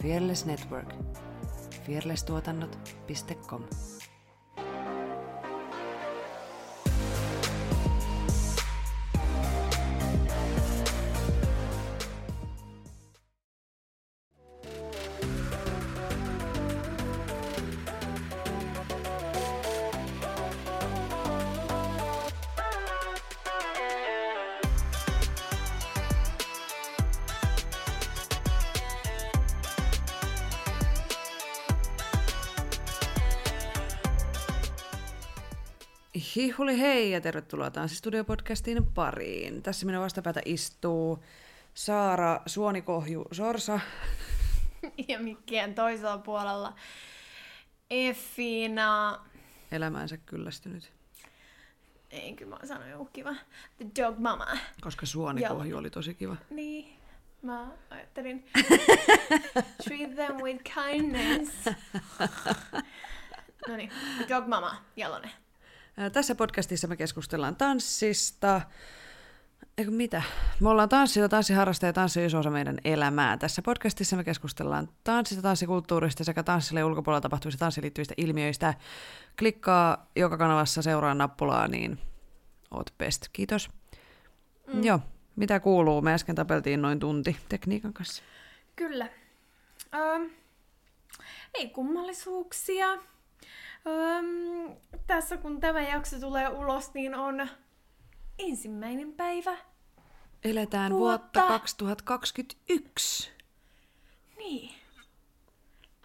Fearless Network. fearlesstuotannot.com Hihuli hei ja tervetuloa Tanssistudio-podcastin pariin. Tässä minun vastapäätä istuu Saara Suonikohju Sorsa. Ja mikkien toisella puolella Effina. Elämäänsä kyllästynyt, Ei, kyllä mä sanon joku kiva. The Dog Mama. koska Suonikohju oli tosi kiva. Niin, mä ajattelin treat them with kindness. no niin, Dog Mama, Jalonen. Tässä podcastissa me keskustellaan tanssista. Eikö mitä? Me ollaan tanssilla, tanssiharrastajia ja tanssi on iso osa meidän elämää. Tässä podcastissa me keskustellaan tanssista, tanssikulttuurista sekä tanssille ja ulkopuolella tapahtuvista tanssiin liittyvistä ilmiöistä. Klikkaa joka kanavassa seuraa nappulaa, niin oot best. Kiitos. Mm. Joo, mitä kuuluu? Me äsken tapeltiin noin tunti tekniikan kanssa. Kyllä. Öm, ei kummallisuuksia. Öm, tässä kun tämä jakso tulee ulos, niin on ensimmäinen päivä. Eletään Vuotta. vuotta 2021. Niin.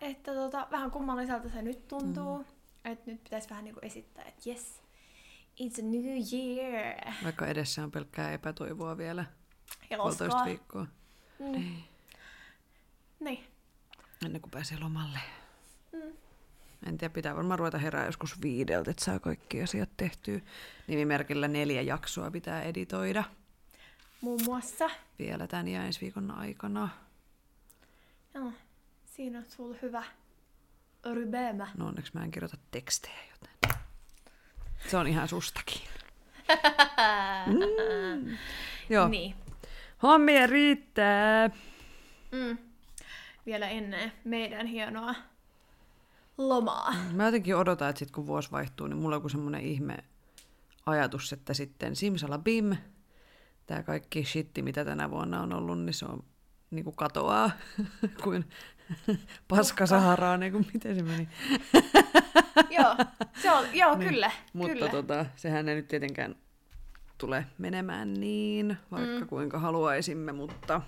Että tota, vähän kummalliselta se nyt tuntuu. Mm. Että nyt pitäisi vähän niinku esittää, että yes, it's a new year. Vaikka edessä on pelkkää epätoivoa vielä Ja puolitoista viikkoa. Mm. Niin. Ennen kuin pääsee lomalle. Mm. En tiedä, pitää varmaan ruveta herää joskus viideltä, että saa kaikki asiat tehtyä. Nimimerkillä neljä jaksoa pitää editoida Muun muassa. vielä tämän ja ensi viikon aikana. Joo. Siinä on sulla hyvä rybemä. No onneksi mä en kirjoita tekstejä, joten se on ihan sustakin. Mm. Joo. Niin. hommia riittää. Mm. Vielä ennen meidän hienoa lomaa. Mä jotenkin odotan, että sit kun vuosi vaihtuu, niin mulla on joku semmoinen ihme ajatus, että sitten simsala bim, tämä kaikki shitti, mitä tänä vuonna on ollut, niin se on niin kuin katoaa kuin paska saharaa, niin kuin miten se meni. joo, se on, joo Niin, kyllä, Mutta kyllä. tota, sehän ei nyt tietenkään tule menemään niin, vaikka mm. kuinka haluaisimme, mutta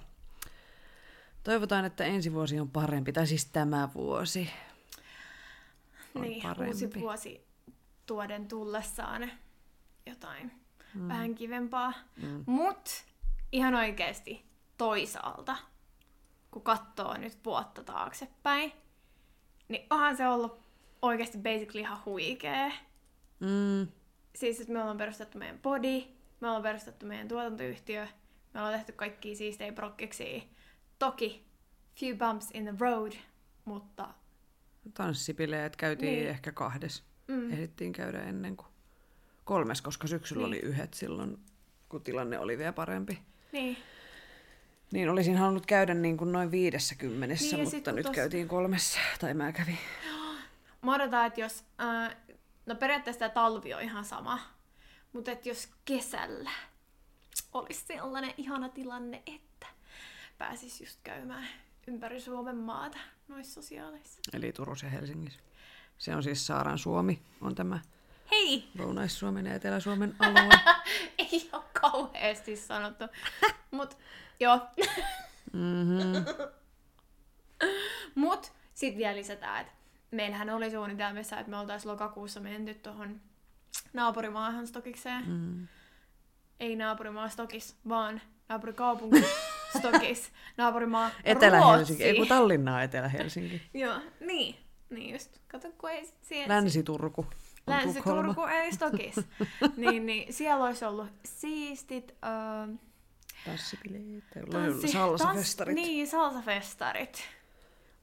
toivotaan, että ensi vuosi on parempi, tai siis tämä vuosi niin, parempi. uusi vuosi tuoden tullessaan jotain mm. vähän kivempaa. Mm. Mut ihan oikeasti toisaalta, kun katsoo nyt vuotta taaksepäin, niin onhan se ollut oikeasti basically ihan huikee. Mm, Siis, että me ollaan perustettu meidän body, me ollaan perustettu meidän tuotantoyhtiö, me ollaan tehty kaikkia siistejä prokkiksia. Toki, few bumps in the road, mutta tanssibileet käytiin Niin. ehkä kahdes. mm, Ehdittiin käydä ennen kuin kolmes, koska syksyllä Niin. oli yhdet silloin, kun tilanne oli vielä parempi. niin. Niin olisin halunnut käydä niin kuin noin viidessä kymmenessä, Niin, mutta nyt tossa- käytiin kolmessa, tai mä kävin. Mä odotan, että jos... Äh, no periaatteessa tämä talvi on ihan sama. Mutta että jos kesällä olisi sellainen ihana tilanne, että pääsis just käymään ympäri Suomen maata noissa sosiaaleissa. Eli Turussa ja Helsingissä. Se on siis Saaran Suomi, on tämä Hei! Lounais-Suomen ja Etelä-Suomen alue. Ei ole kauheasti sanottu. Mut joo. Mm-hmm. Mut sit vielä lisätään, että meillähän oli suunnitelmissa, että me oltais lokakuussa menty tuohon naapurimaahan Stokikseen. Mm. Ei naapurimaa Stokis, vaan naapurikaupunki Stokis. Naapurimaa Etelä-Helsinki, ei kun. Tallinnaa Etelä-Helsinki. Joo, niin. Niin just. Kato, kun ei siellä... Länsi-Turku. Länsi-Turku ei Stokis. niin, niin, siellä olisi ollut siistit... Öö, Tanssibileet, tanssi- salsafestarit. Tans, niin, salsafestarit.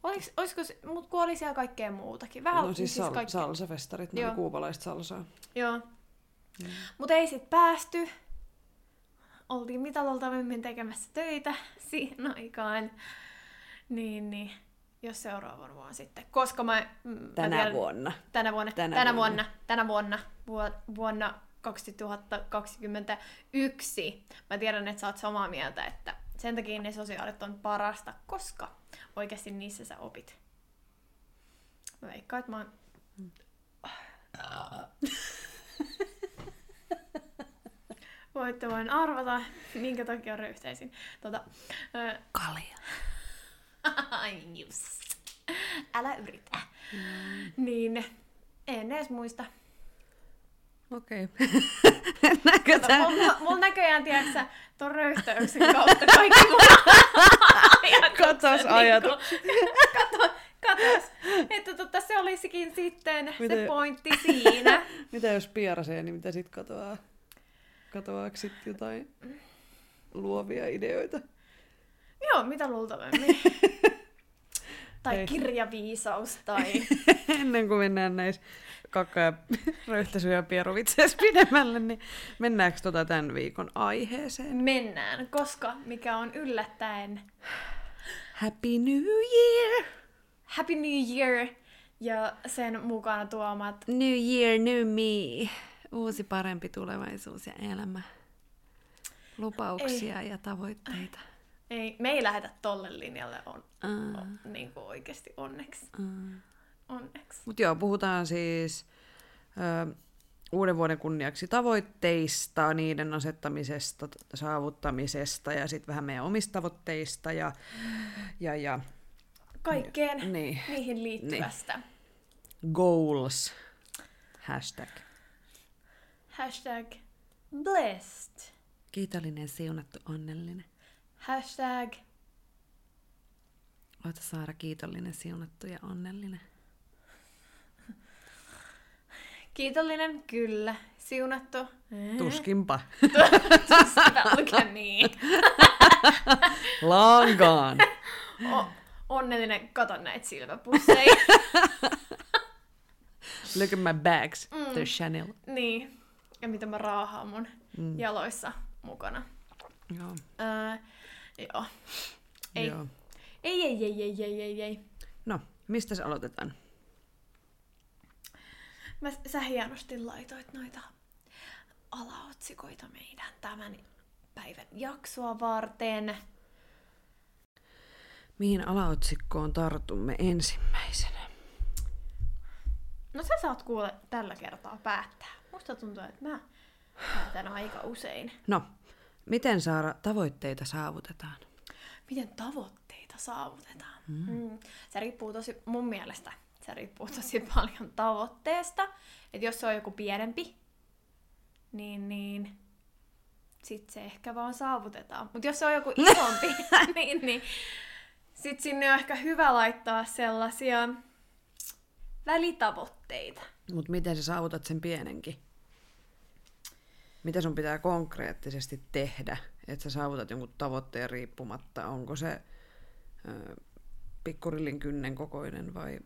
Oliks, olisiko, mut kun oli siellä kaikkea muutakin. Vähän No siis, sal- kaikki- salsafestarit, ne kuupalaista salsaa. Joo. Mm. Mutta ei sit päästy. Oltiin mitaloltavimmin tekemässä töitä siihen aikaan. Niin, niin. jos seuraavan vuonna sitten. Koska mä... mm, mä Tänä tiedän- vuonna. Tänä vuonna. Tänä Tänä, vuonna. vuonna. Tänä vuonna. Vu- vuonna 2021. Mä tiedän, että sä oot samaa mieltä, että sen takia ne sosiaalit on parasta, koska oikeasti niissä sä opit. Mä veikkaan, että mä oon... Voitte vain arvata, minkä takia röyhtäisin. Tota, ö, Kalia. Just. Älä yritä. Mm. Niin, en edes muista. Okei. Näkö Kato, tää? mulla, mulla näköjään, tiedätkö ton röyhtäyksen kautta kaikki mun. Katos ajatukset. Niinku, kato, katos. Että totta, se olisikin sitten se Miten- pointti siinä. Mitä jos pierasee, niin mitä sit katoaa? Katoaako sit jotain luovia ideoita? Joo, mitä luultavasti. tai Ei. kirjaviisaus, tai... Ennen kuin mennään näissä kakka- ja röyhtäisy- ja pieruvitseissa pidemmälle, niin mennäänkö tota tämän viikon aiheeseen? Mennään, koska mikä on yllättäen Happy New Year! Happy New Year ja sen mukana tuomat New Year, new me. Uusi parempi tulevaisuus ja elämä. Lupauksia ja tavoitteita. Ei, me ei lähdetä tolle linjalle on, Uh, on niin kuin oikeasti onneksi. uh. onneksi. Mutta joo, puhutaan siis ö, uuden vuoden kunniaksi tavoitteista, niiden asettamisesta, saavuttamisesta ja sitten vähän meidän omista tavoitteista ja, ja, ja Kaikkeen niin, niihin liittyvästä. goals. Hashtag. Hashtag blessed. Kiitollinen, siunattu, onnellinen. Hashtag Oota Saara kiitollinen, siunattu ja onnellinen. kiitollinen, kyllä. Siunattu. Tuskinpa. Sitä lukea niin. Langaan. O- onnellinen, kato näitä silmäpusseja. Look at my bags. Mm. They're Chanel. niin. Ja mitä mä raahaan mun Mm. jaloissa mukana. Joo. Öö, joo. Ei. Joo. Ei, ei, ei, ei, ei, ei, ei. No, mistä se aloitetaan? Mä, sä hienosti laitoit noita alaotsikoita meidän tämän päivän jaksoa varten. Mihin alaotsikkoon tartumme ensimmäisenä? No sä saat kuule tällä kertaa päättää. Musta tuntuu, että mä päätän aika usein. No, miten Saara tavoitteita saavutetaan? Miten tavoitteita saavutetaan? Mm. Mm. Se riippuu tosi, mun mielestä, se riippuu tosi paljon tavoitteesta. Että jos se on joku pienempi, niin, niin sit se ehkä vaan saavutetaan. Mutta jos se on joku isompi, niin, niin sit sinne on ehkä hyvä laittaa sellaisia välitavoitteita. Mutta miten sä saavutat sen pienenkin? Mitä sun pitää konkreettisesti tehdä, että sä saavutat jonkun tavoitteen riippumatta? Onko se ö, pikkurillin kynnen kokoinen vai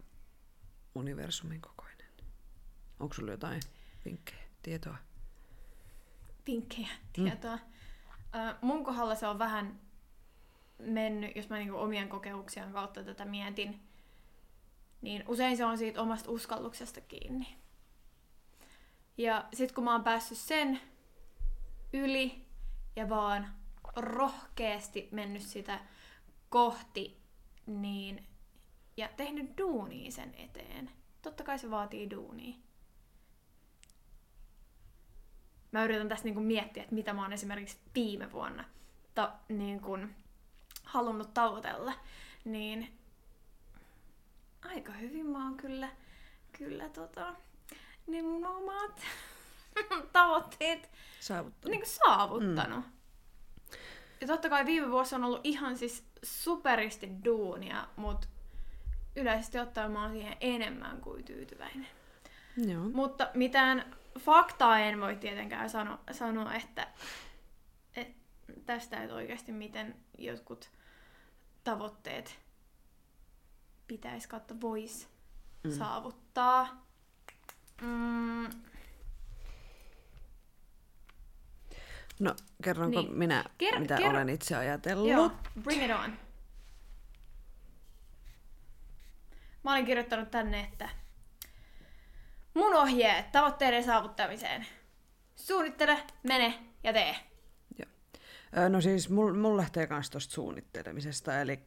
universumin kokoinen? Onko sulla jotain vinkkejä, tietoa? vinkkejä, tietoa. Mm. mun kohdalla se on vähän mennyt, jos mä niinku omien kokemuksien kautta tätä mietin, niin usein se on siitä omasta uskalluksesta kiinni. Ja sit kun mä oon päässyt sen yli ja vaan rohkeasti mennyt sitä kohti, niin ja tehnyt duunia sen eteen. Totta kai se vaatii duunia. Mä yritän tässä niinku miettiä, että mitä mä oon esimerkiksi viime vuonna ta- niin kun halunnut tavoitella. Niin aika hyvin mä oon kyllä, kyllä tota, niin mun omat tavoitteet Saavuttanut. niin saavuttanut. Mm. Ja totta kai viime vuosi on ollut ihan siis superisti duunia, mutta yleisesti ottaen mä oon siihen enemmän kuin tyytyväinen. Joo. Mutta mitään faktaa en voi tietenkään sano, sanoa, että, että tästä et oikeasti miten jotkut tavoitteet pitäisi kautta voisi mm. saavuttaa. Mm, No, kerronko Niin. minä, Ker- mitä kerro- olen itse ajatellut? joo, bring it on. mä olin kirjoittanut tänne, että mun ohjeet tavoitteiden saavuttamiseen. Suunnittele, mene ja tee. No siis mulla mul lähtee myös tuosta suunnittelemisesta, eli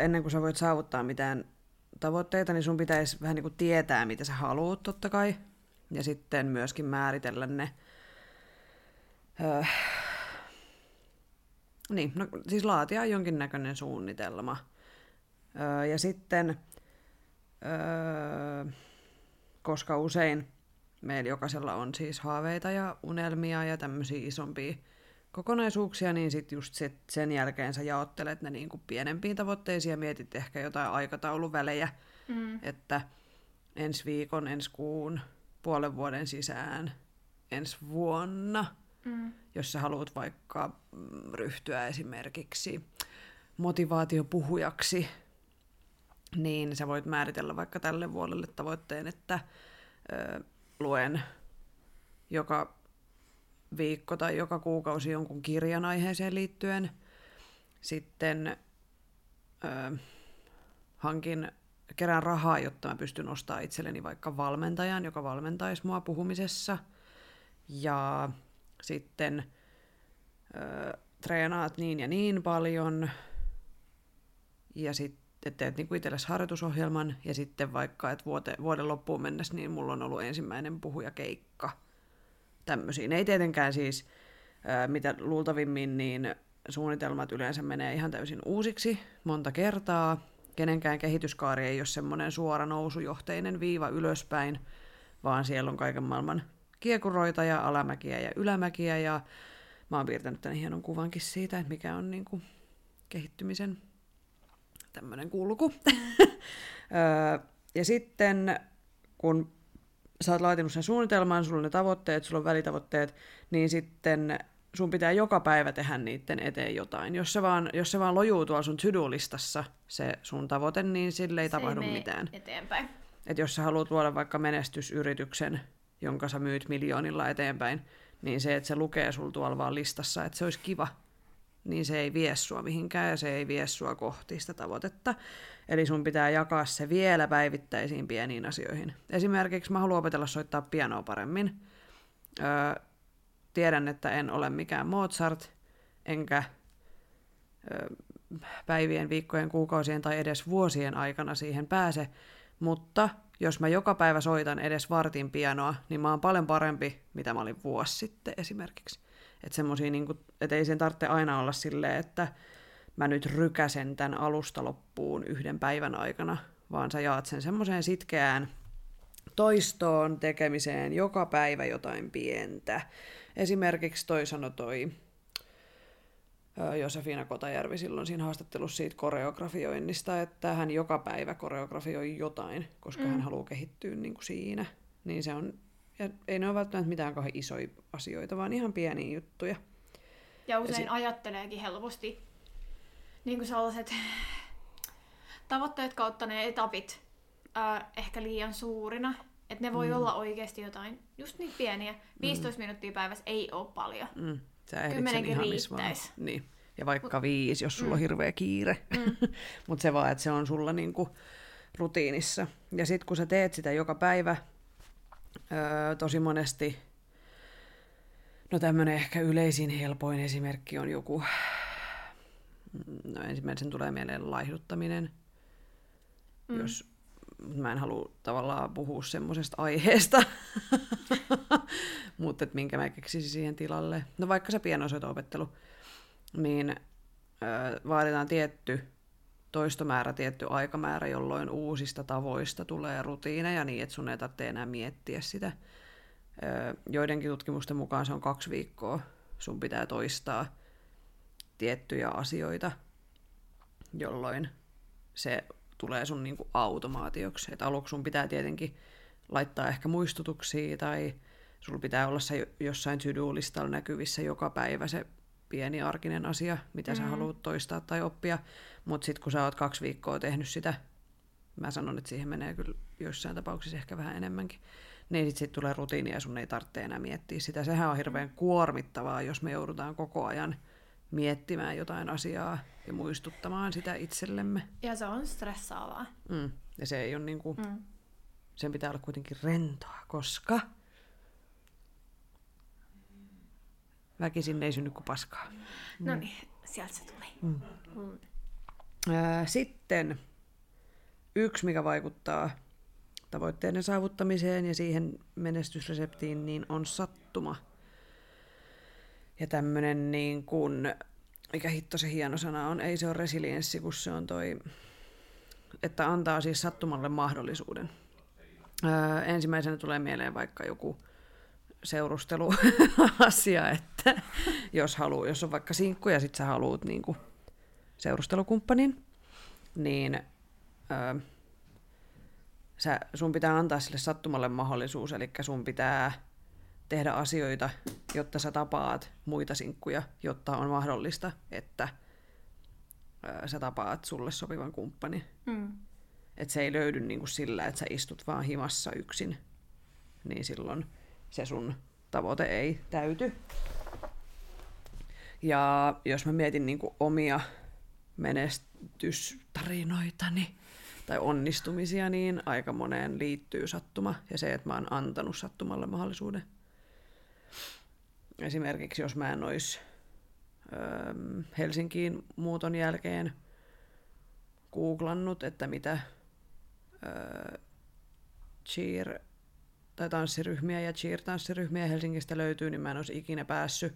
ennen kuin sä voit saavuttaa mitään tavoitteita, niin sun pitäisi vähän niin kuin tietää, mitä sä haluat totta kai, ja sitten myöskin määritellä ne. Öö, niin, no, siis laatia jonkinnäköinen suunnitelma. Öö, ja sitten, öö, koska usein meillä jokaisella on siis haaveita ja unelmia ja tämmöisiä isompia kokonaisuuksia, niin sitten just se, sen jälkeen sä jaottelet ne niin kuin pienempiin tavoitteisiin ja mietit ehkä jotain aikatauluvälejä, mm. että ensi viikon, ensi kuun, puolen vuoden sisään, ensi vuonna, mm. jos sä haluat vaikka mm, ryhtyä esimerkiksi motivaatiopuhujaksi, niin sä voit määritellä vaikka tälle vuodelle tavoitteen, että ö, luen joka viikko tai joka kuukausi jonkun kirjan aiheeseen liittyen. Sitten ö, hankin, kerään rahaa, jotta mä pystyn ostamaan itselleni vaikka valmentajan, joka valmentaisi mua puhumisessa. Ja sitten ö, treenaat niin ja niin paljon. Ja sitten teet niin itsellesi harjoitusohjelman ja sitten vaikka, että vuote, vuoden loppuun mennessä, niin mulla on ollut ensimmäinen puhujakeikka – tämmöisiin. Ei tietenkään siis, mitä luultavimmin, niin suunnitelmat yleensä menee ihan täysin uusiksi monta kertaa. Kenenkään kehityskaari ei ole semmoinen suora nousujohteinen viiva ylöspäin, vaan siellä on kaiken maailman kiekuroita ja alamäkiä ja ylämäkiä ja mä oon piirtänyt tämän hienon kuvankin siitä, että mikä on niin kuin kehittymisen tämmöinen kulku. ja sitten kun sä oot laatinut sen suunnitelman, sulla on ne tavoitteet, sulla on välitavoitteet, niin sitten sun pitää joka päivä tehdä niiden eteen jotain. Jos se vaan, jos se vaan lojuu tuolla sun to-do-listassa, se sun tavoite, niin sille ei se tapahdu ei mitään. eteenpäin. Et jos sä haluat luoda vaikka menestysyrityksen, jonka sä myyt miljoonilla eteenpäin, niin se, että se lukee sul tuolla vaan listassa, että se olisi kiva, niin se ei vie sua mihinkään ja se ei vie sua kohti sitä tavoitetta. Eli sun pitää jakaa se vielä päivittäisiin pieniin asioihin. Esimerkiksi mä haluan opetella soittaa pianoa paremmin. Öö, tiedän, että en ole mikään Mozart, enkä öö, päivien, viikkojen, kuukausien tai edes vuosien aikana siihen pääse, mutta jos mä joka päivä soitan edes vartin pianoa, niin mä oon paljon parempi, mitä mä olin vuosi sitten esimerkiksi. Että semmosia, niin et ei sen tarvitse aina olla silleen, että mä nyt rykäsen tämän alusta loppuun yhden päivän aikana, vaan sä jaat sen semmoiseen sitkeään toistoon, tekemiseen, joka päivä jotain pientä. Esimerkiksi toi sanoi toi Josefina Kotajärvi silloin siinä haastattelussa siitä koreografioinnista, että hän joka päivä koreografioi jotain, koska mm. hän haluaa kehittyä niin kuin siinä. Niin se on, ja ei ne ole välttämättä mitään kauhean isoja asioita, vaan ihan pieniä juttuja. Ja usein ja si- ajatteleekin helposti niin kuin sellaiset tavoitteet kautta ne etapit äh, ehkä liian suurina. Että ne voi mm. olla oikeasti jotain, just niin pieniä. 15 mm. minuuttia päivässä ei ole paljon. Mm. Sä Kymmenenkin riittäisi. Niin. Ja vaikka Mut, viisi, jos sulla mm. on hirveä kiire. Mm. Mutta se vaan, että se on sulla niinku rutiinissa. Ja sitten kun sä teet sitä joka päivä, öö, tosi monesti, no tämmöinen ehkä yleisin helpoin esimerkki on joku no ensimmäisen tulee mieleen laihduttaminen, mm. jos mä en halua tavallaan puhua semmoisesta aiheesta, mutta että minkä mä keksisin siihen tilalle. No vaikka se pienosoito-opettelu, niin ö, vaaditaan tietty toistomäärä, tietty aikamäärä, jolloin uusista tavoista tulee rutiineja niin, että sun ei tarvitse enää miettiä sitä. Joidenkin tutkimusten mukaan se on kaksi viikkoa. Sun pitää toistaa tiettyjä asioita, jolloin se tulee sun niinku automaatioksi. Et aluksi sun pitää tietenkin laittaa ehkä muistutuksia tai sulla pitää olla se jossain to-do-listalla näkyvissä joka päivä se pieni arkinen asia, mitä mm-hmm. sä haluat toistaa tai oppia. Mutta sitten kun sä oot kaksi viikkoa tehnyt sitä, mä sanon, että siihen menee kyllä joissain tapauksissa ehkä vähän enemmänkin, niin sitten sit tulee rutiini ja sun ei tarvitse enää miettiä sitä. Sehän on hirveän kuormittavaa, jos me joudutaan koko ajan miettimään jotain asiaa ja muistuttamaan sitä itsellemme. Ja se on stressaavaa. Mm. Ja se ei ole niin kuin, Mm. sen pitää olla kuitenkin rentoa, koska väkisin ei synny kuin paskaa. No niin, sieltä se tuli. Mm. Mm. Sitten yksi, mikä vaikuttaa tavoitteiden saavuttamiseen ja siihen menestysreseptiin, niin on sattuma. Ja tämmönen niin kuin, mikä hitto se hieno sana on, ei se ole resilienssi, kun se on toi, että antaa siis sattumalle mahdollisuuden. Öö, ensimmäisenä tulee mieleen vaikka joku seurusteluasia, että jos, haluu, jos on vaikka sinkku ja sit sä haluut niin kuin seurustelukumppanin, niin öö, sä, sun pitää antaa sille sattumalle mahdollisuus, eli sun pitää tehdä asioita, jotta sä tapaat muita sinkkuja, jotta on mahdollista, että öö, sä tapaat sulle sopivan kumppanin. Mm. Että se ei löydy niinku sillä, että sä istut vaan himassa yksin, niin silloin se sun tavoite ei täyty. Ja jos mä mietin niinku omia menestystarinoitani tai onnistumisia, niin aika moneen liittyy sattuma ja se, että mä oon antanut sattumalle mahdollisuuden. Esimerkiksi jos mä en olisi Helsinkiin muuton jälkeen googlannut, että mitä cheer tai tanssiryhmiä ja cheer-tanssiryhmiä Helsingistä löytyy, niin mä en olisi ikinä päässyt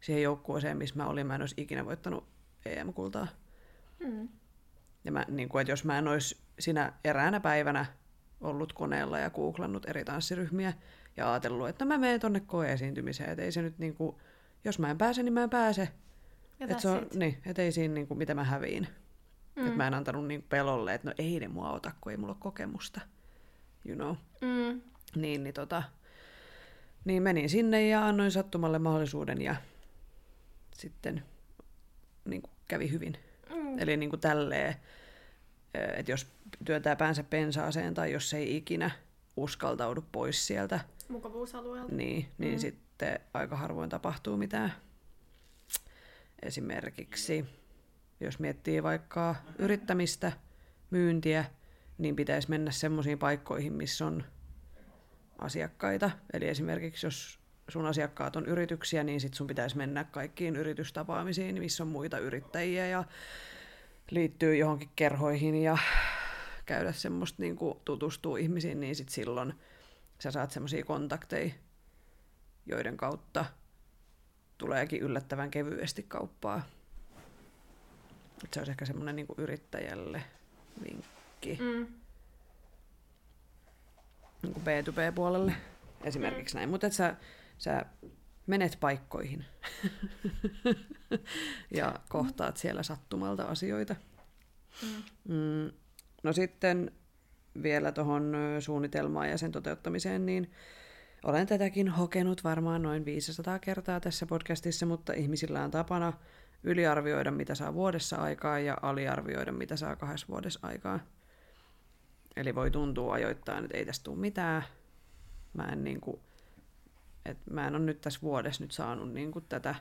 siihen joukkueeseen, missä mä olin. Mä en olisi ikinä voittanut EM-kultaa. Mm. Ja mä, niin kuin, että jos mä en olisi sinä eräänä päivänä ollut koneella ja googlannut eri tanssiryhmiä ja ajatellut, että mä menen tonne koeesiintymiseen, että ei se nyt niin kuin, jos mä en pääse, niin mä en pääse. Ja Et se on, niin, et ei siinä niin kuin, mitä mä häviin. Mm. Mm. Et mä en antanut niin pelolle, että no ei ne mua ota, kun ei mulla ole kokemusta. You know. Mm. Niin, niin, tota, niin menin sinne ja annoin sattumalle mahdollisuuden ja sitten niin kuin kävi hyvin. Mm. Eli niin kuin tälleen, että jos työntää päänsä pensaaseen tai jos ei ikinä uskaltaudu pois sieltä, Mukavuusalueelta. niin, niin Mm. sitten aika harvoin tapahtuu mitään. Esimerkiksi jos miettii vaikka yrittämistä, myyntiä, niin pitäisi mennä semmoisiin paikkoihin, missä on asiakkaita. Eli esimerkiksi jos sun asiakkaat on yrityksiä, niin sit sun pitäisi mennä kaikkiin yritystapaamisiin, missä on muita yrittäjiä ja liittyy johonkin kerhoihin ja käydä semmoista niin tutustua ihmisiin, niin sit silloin sä saat semmoisia kontakteja, joiden kautta tuleekin yllättävän kevyesti kauppaa. Et se olisi ehkä semmoinen niin yrittäjälle vinkki Mm. Niin B2B-puolelle esimerkiksi näin. Mutta sä, sä menet paikkoihin ja kohtaat siellä sattumalta asioita. Mm. Mm, no sitten vielä tuohon suunnitelmaan ja sen toteuttamiseen, niin olen tätäkin hokenut varmaan noin 500 kertaa tässä podcastissa, mutta ihmisillä on tapana yliarvioida, mitä saa vuodessa aikaa ja aliarvioida, mitä saa kahdessa vuodessa aikaa. Eli voi tuntua ajoittain, että ei tästä tule mitään. Mä en, niin kuin, et mä en ole nyt tässä vuodessa nyt saanut niin kuin tätä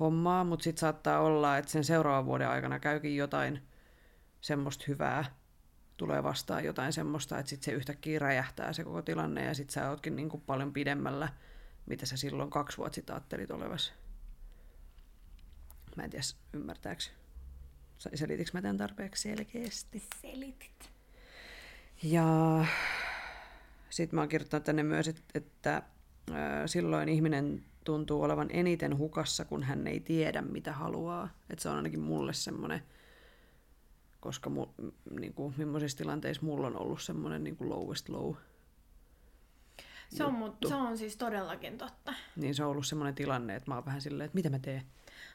hommaa, mutta sitten saattaa olla, että sen seuraavan vuoden aikana käykin jotain semmoista hyvää, tulee vastaan jotain semmoista, että sitten se yhtäkkiä räjähtää se koko tilanne ja sitten sä ootkin niin kuin paljon pidemmällä, mitä sä silloin kaksi vuotta sitten ajattelit olevasi. Mä en tiedä, ymmärtääkö? Selitikö mä tämän tarpeeksi selkeästi? Selitit. Ja sitten mä oon kirjoittanut tänne myös, että, että silloin ihminen tuntuu olevan eniten hukassa, kun hän ei tiedä, mitä haluaa. Että se on ainakin mulle semmoinen, koska mu, niin kuin, millaisissa tilanteissa mulla on ollut semmoinen niin kuin lowest low. Se on, mut, se on siis todellakin totta. Niin se on ollut semmoinen tilanne, että mä oon vähän silleen, että mitä mä teen?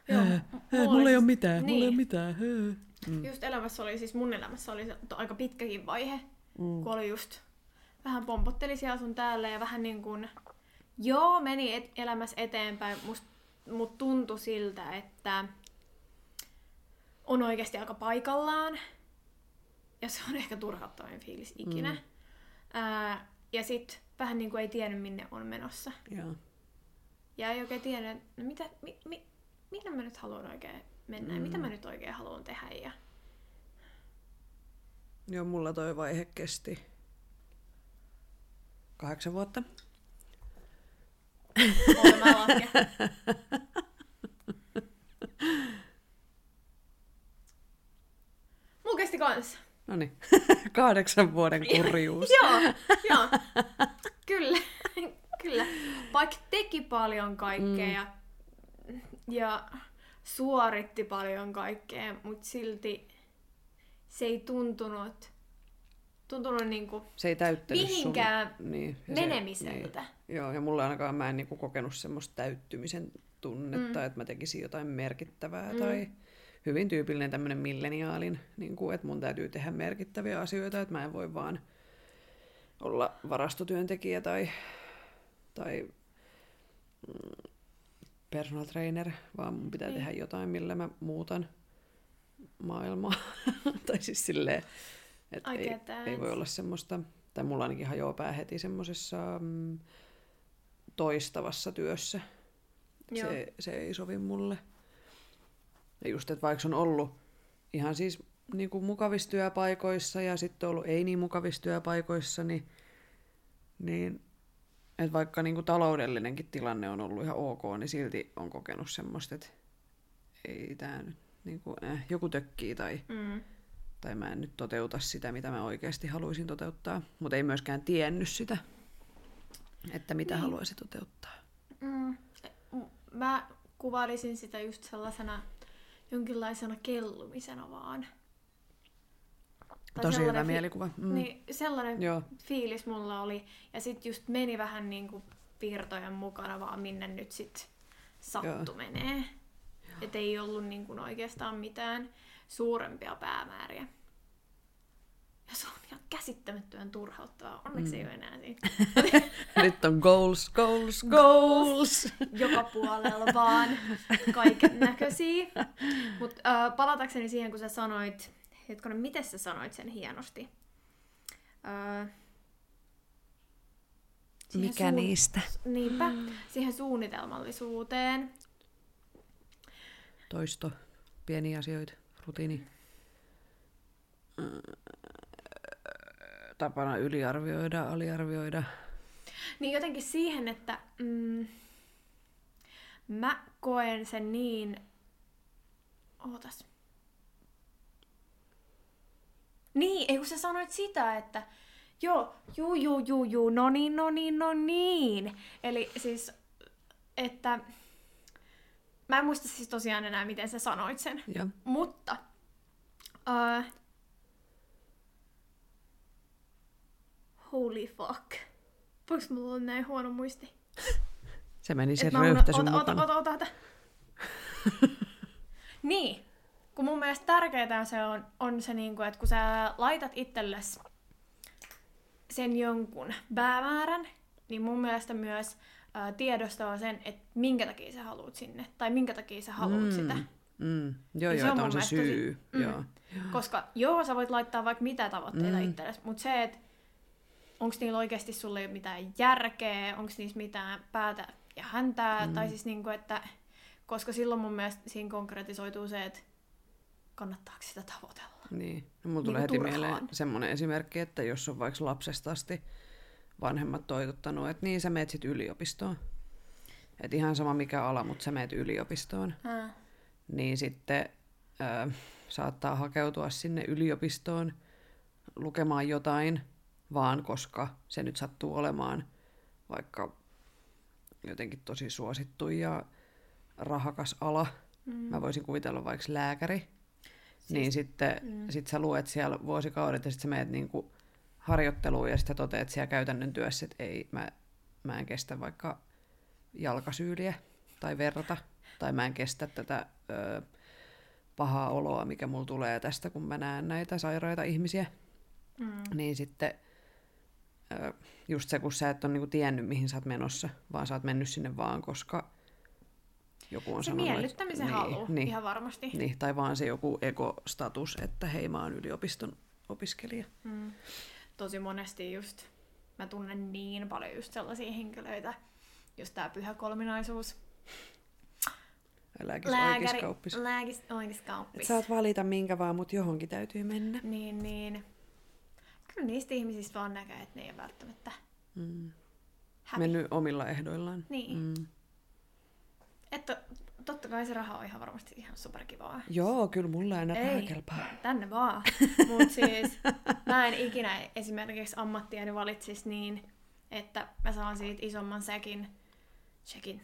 Joo, m- hää, mulla ei ole siis- mitään, mulla ei ole niin. mitään. Mm. Just elämässä oli, siis mun elämässä oli aika pitkäkin vaihe, Mm. kun oli just vähän pompotteli siellä sun täällä ja vähän niin kuin, joo, meni et, elämässä eteenpäin, must, mut tuntui siltä, että on oikeasti aika paikallaan. Ja se on ehkä turhauttavin fiilis ikinä. Mm. Mm. Ää, ja sit vähän niin kuin ei tiennyt, minne on menossa. Joo. Ja ei oikein tiennyt, että no mitä, mi, mi, minne mä nyt haluan oikein mennä mm. ja mitä mä nyt oikein haluan tehdä. Ja... Joo, mulla toi vaihe kesti kahdeksan vuotta. Mulla kesti kans. No niin, kahdeksan vuoden kurjuus. joo, joo. Kyllä, kyllä. Vaikka teki paljon kaikkea mm. ja, ja suoritti paljon kaikkea, mutta silti se ei tuntunut, tuntunut niinku Se ei täyttänyt mihinkään sun... niin, menemiseltä. niin. Joo, ja mulla ainakaan mä en niinku kokenut semmoista täyttymisen tunnetta, mm. että mä tekisin jotain merkittävää mm. tai hyvin tyypillinen tämmöinen milleniaalin, niin kuin, että mun täytyy tehdä merkittäviä asioita, että mä en voi vaan olla varastotyöntekijä tai, tai mm, personal trainer, vaan mun pitää Niin. tehdä jotain, millä mä muutan maailmaa. tai siis silleen, että ei, ei voi olla semmoista, tai mulla ainakin hajoaa pää heti semmoisessa mm, toistavassa työssä. Joo. Se, se ei sovi mulle. Ja just, että vaikka on ollut ihan siis niin kuin mukavissa työpaikoissa ja sitten ollut ei niin mukavissa työpaikoissa, niin, niin että vaikka niin kuin taloudellinenkin tilanne on ollut ihan ok, niin silti on kokenut semmoista, että ei tämä nyt niin kuin, äh, joku tökkii tai, Mm. tai mä en nyt toteuta sitä, mitä mä oikeasti haluaisin toteuttaa. Mutta ei myöskään tiennyt sitä, että mitä Niin. haluaisi toteuttaa. Mm. Mä kuvailisin sitä just sellaisena jonkinlaisena kellumisena vaan. Tai Tosi hyvä fi- mielikuva. Mm. Niin, sellainen Joo. fiilis mulla oli. Ja sit just meni vähän niinku virtojen mukana vaan minne nyt sit sattu Joo. menee. Et ei ollut niinku oikeastaan mitään suurempia päämääriä. Ja se on ihan käsittämättömän turhauttavaa. Onneksi mm. ei ole enää siitä. Nyt on goals, goals, goals. joka puolella vaan kaiken näköisiä. Mutta äh, palatakseni siihen, kun sä sanoit, hetkonen, miten sä sanoit sen hienosti? Äh, Mikä niistä? Niinpä, siihen suunnitelmallisuuteen. Toisto, pieniä asioita, rutiini. Tapana yliarvioida, aliarvioida. Niin jotenkin siihen, että mm, mä koen sen niin... Ootas. Niin, ei kun sä sanoit sitä, että joo, juu, juu, juu, juu, no niin, no niin, no niin. Eli siis, että mä en muista siis tosiaan enää, miten sä sanoit sen. Ja Mutta uh, holy fuck. Voiko mulla olla näin huono muisti? se meni sen röyhtä sun ota, ota, ota, ota. niin. Kun mun mielestä tärkeää se on, on se, niinku, että kun sä laitat itsellesi sen jonkun päämäärän, niin mun mielestä myös ää, tiedostaa sen, että minkä takia sä haluat sinne, tai minkä takia sä haluat mm. sitä. Mm. Joo, Ja joo, se on on se mielestä tosi- syy. mm. Joo. Koska joo, sä voit laittaa vaikka mitä tavoitteita Mm. itsellesi, mutta se, että onko niillä oikeasti sulle mitään järkeä, onko niissä mitään päätä ja häntää, mm. tai siis niinku, että koska silloin mun mielestä siinä konkretisoituu se, että kannattaako sitä tavoitella. Niin. No, mulla tulee Niinku heti turhaan. mieleen semmoinen esimerkki, että jos on vaikka lapsesta asti vanhemmat toitottanut, että niin sä meet sit yliopistoon. Et ihan sama mikä ala, mutta sä meet yliopistoon. Ää. Niin sitten ö, saattaa hakeutua sinne yliopistoon lukemaan jotain, vaan koska se nyt sattuu olemaan vaikka jotenkin tosi suosittu ja rahakas ala. Mm. Mä voisin kuvitella vaikka lääkäri. Siis, niin sitten mm. sit sä luet siellä vuosikaudet ja sitten sä meet niinku harjoitteluun ja sitten toteat siellä käytännön työssä, että ei, mä, mä en kestä vaikka jalkasyyliä tai verta, tai mä en kestä tätä ö, pahaa oloa, mikä mulla tulee tästä, kun mä näen näitä sairaita ihmisiä. Mm. Niin sitten ö, just se, kun sä et ole niinku tiennyt, mihin sä oot menossa, vaan sä oot mennyt sinne vaan, koska joku on Se sanonut, miellyttämisen että, halu, niin, ihan varmasti. niin, tai vaan se joku ekostatus, että hei mä oon yliopiston opiskelija. Mm. Tosi monesti just, mä tunnen niin paljon just sellaisia henkilöitä, just tää pyhä kolminaisuus. Lääkis lääkäri, oikeiskauppis. lääkis Et oikeiskauppis. saat valita minkä vaan, mutta johonkin täytyy mennä. Niin, niin. Kyllä niistä ihmisistä vaan näkee, että ne ei ole välttämättä Mm. happy. Mennyt omilla ehdoillaan. Niin. Mm. Että totta kai se raha on ihan varmasti ihan superkivaa. Joo, kyllä mulla aina Ei, kelpaa. tänne vaan. Mut siis mä en ikinä esimerkiksi ammattiani valitsis niin, että mä saan siitä isomman sekin, sekin,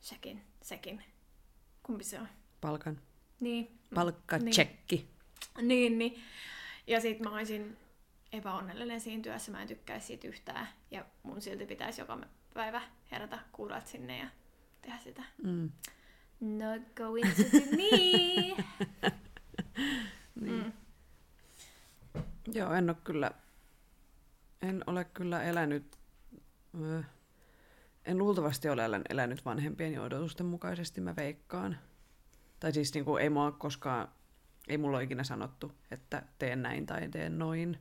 sekin, sekin. Kumpi se on? Palkan. Niin. Palkka, Niin. tsekki. Niin, niin. Ja sit mä olisin epäonnellinen siinä työssä, mä en tykkäisi siitä yhtään. Ja mun silti pitäisi joka päivä herätä kuudelta sinne ja tehdä sitä. Mm. Not going to be me! Niin. Mm. Joo, en ole kyllä, en ole kyllä elänyt, ö, en luultavasti ole elän- elänyt vanhempien odotusten mukaisesti, mä veikkaan. Tai siis niin kuin, ei mua koskaan, ei mulla ole ikinä sanottu, että teen näin tai teen noin.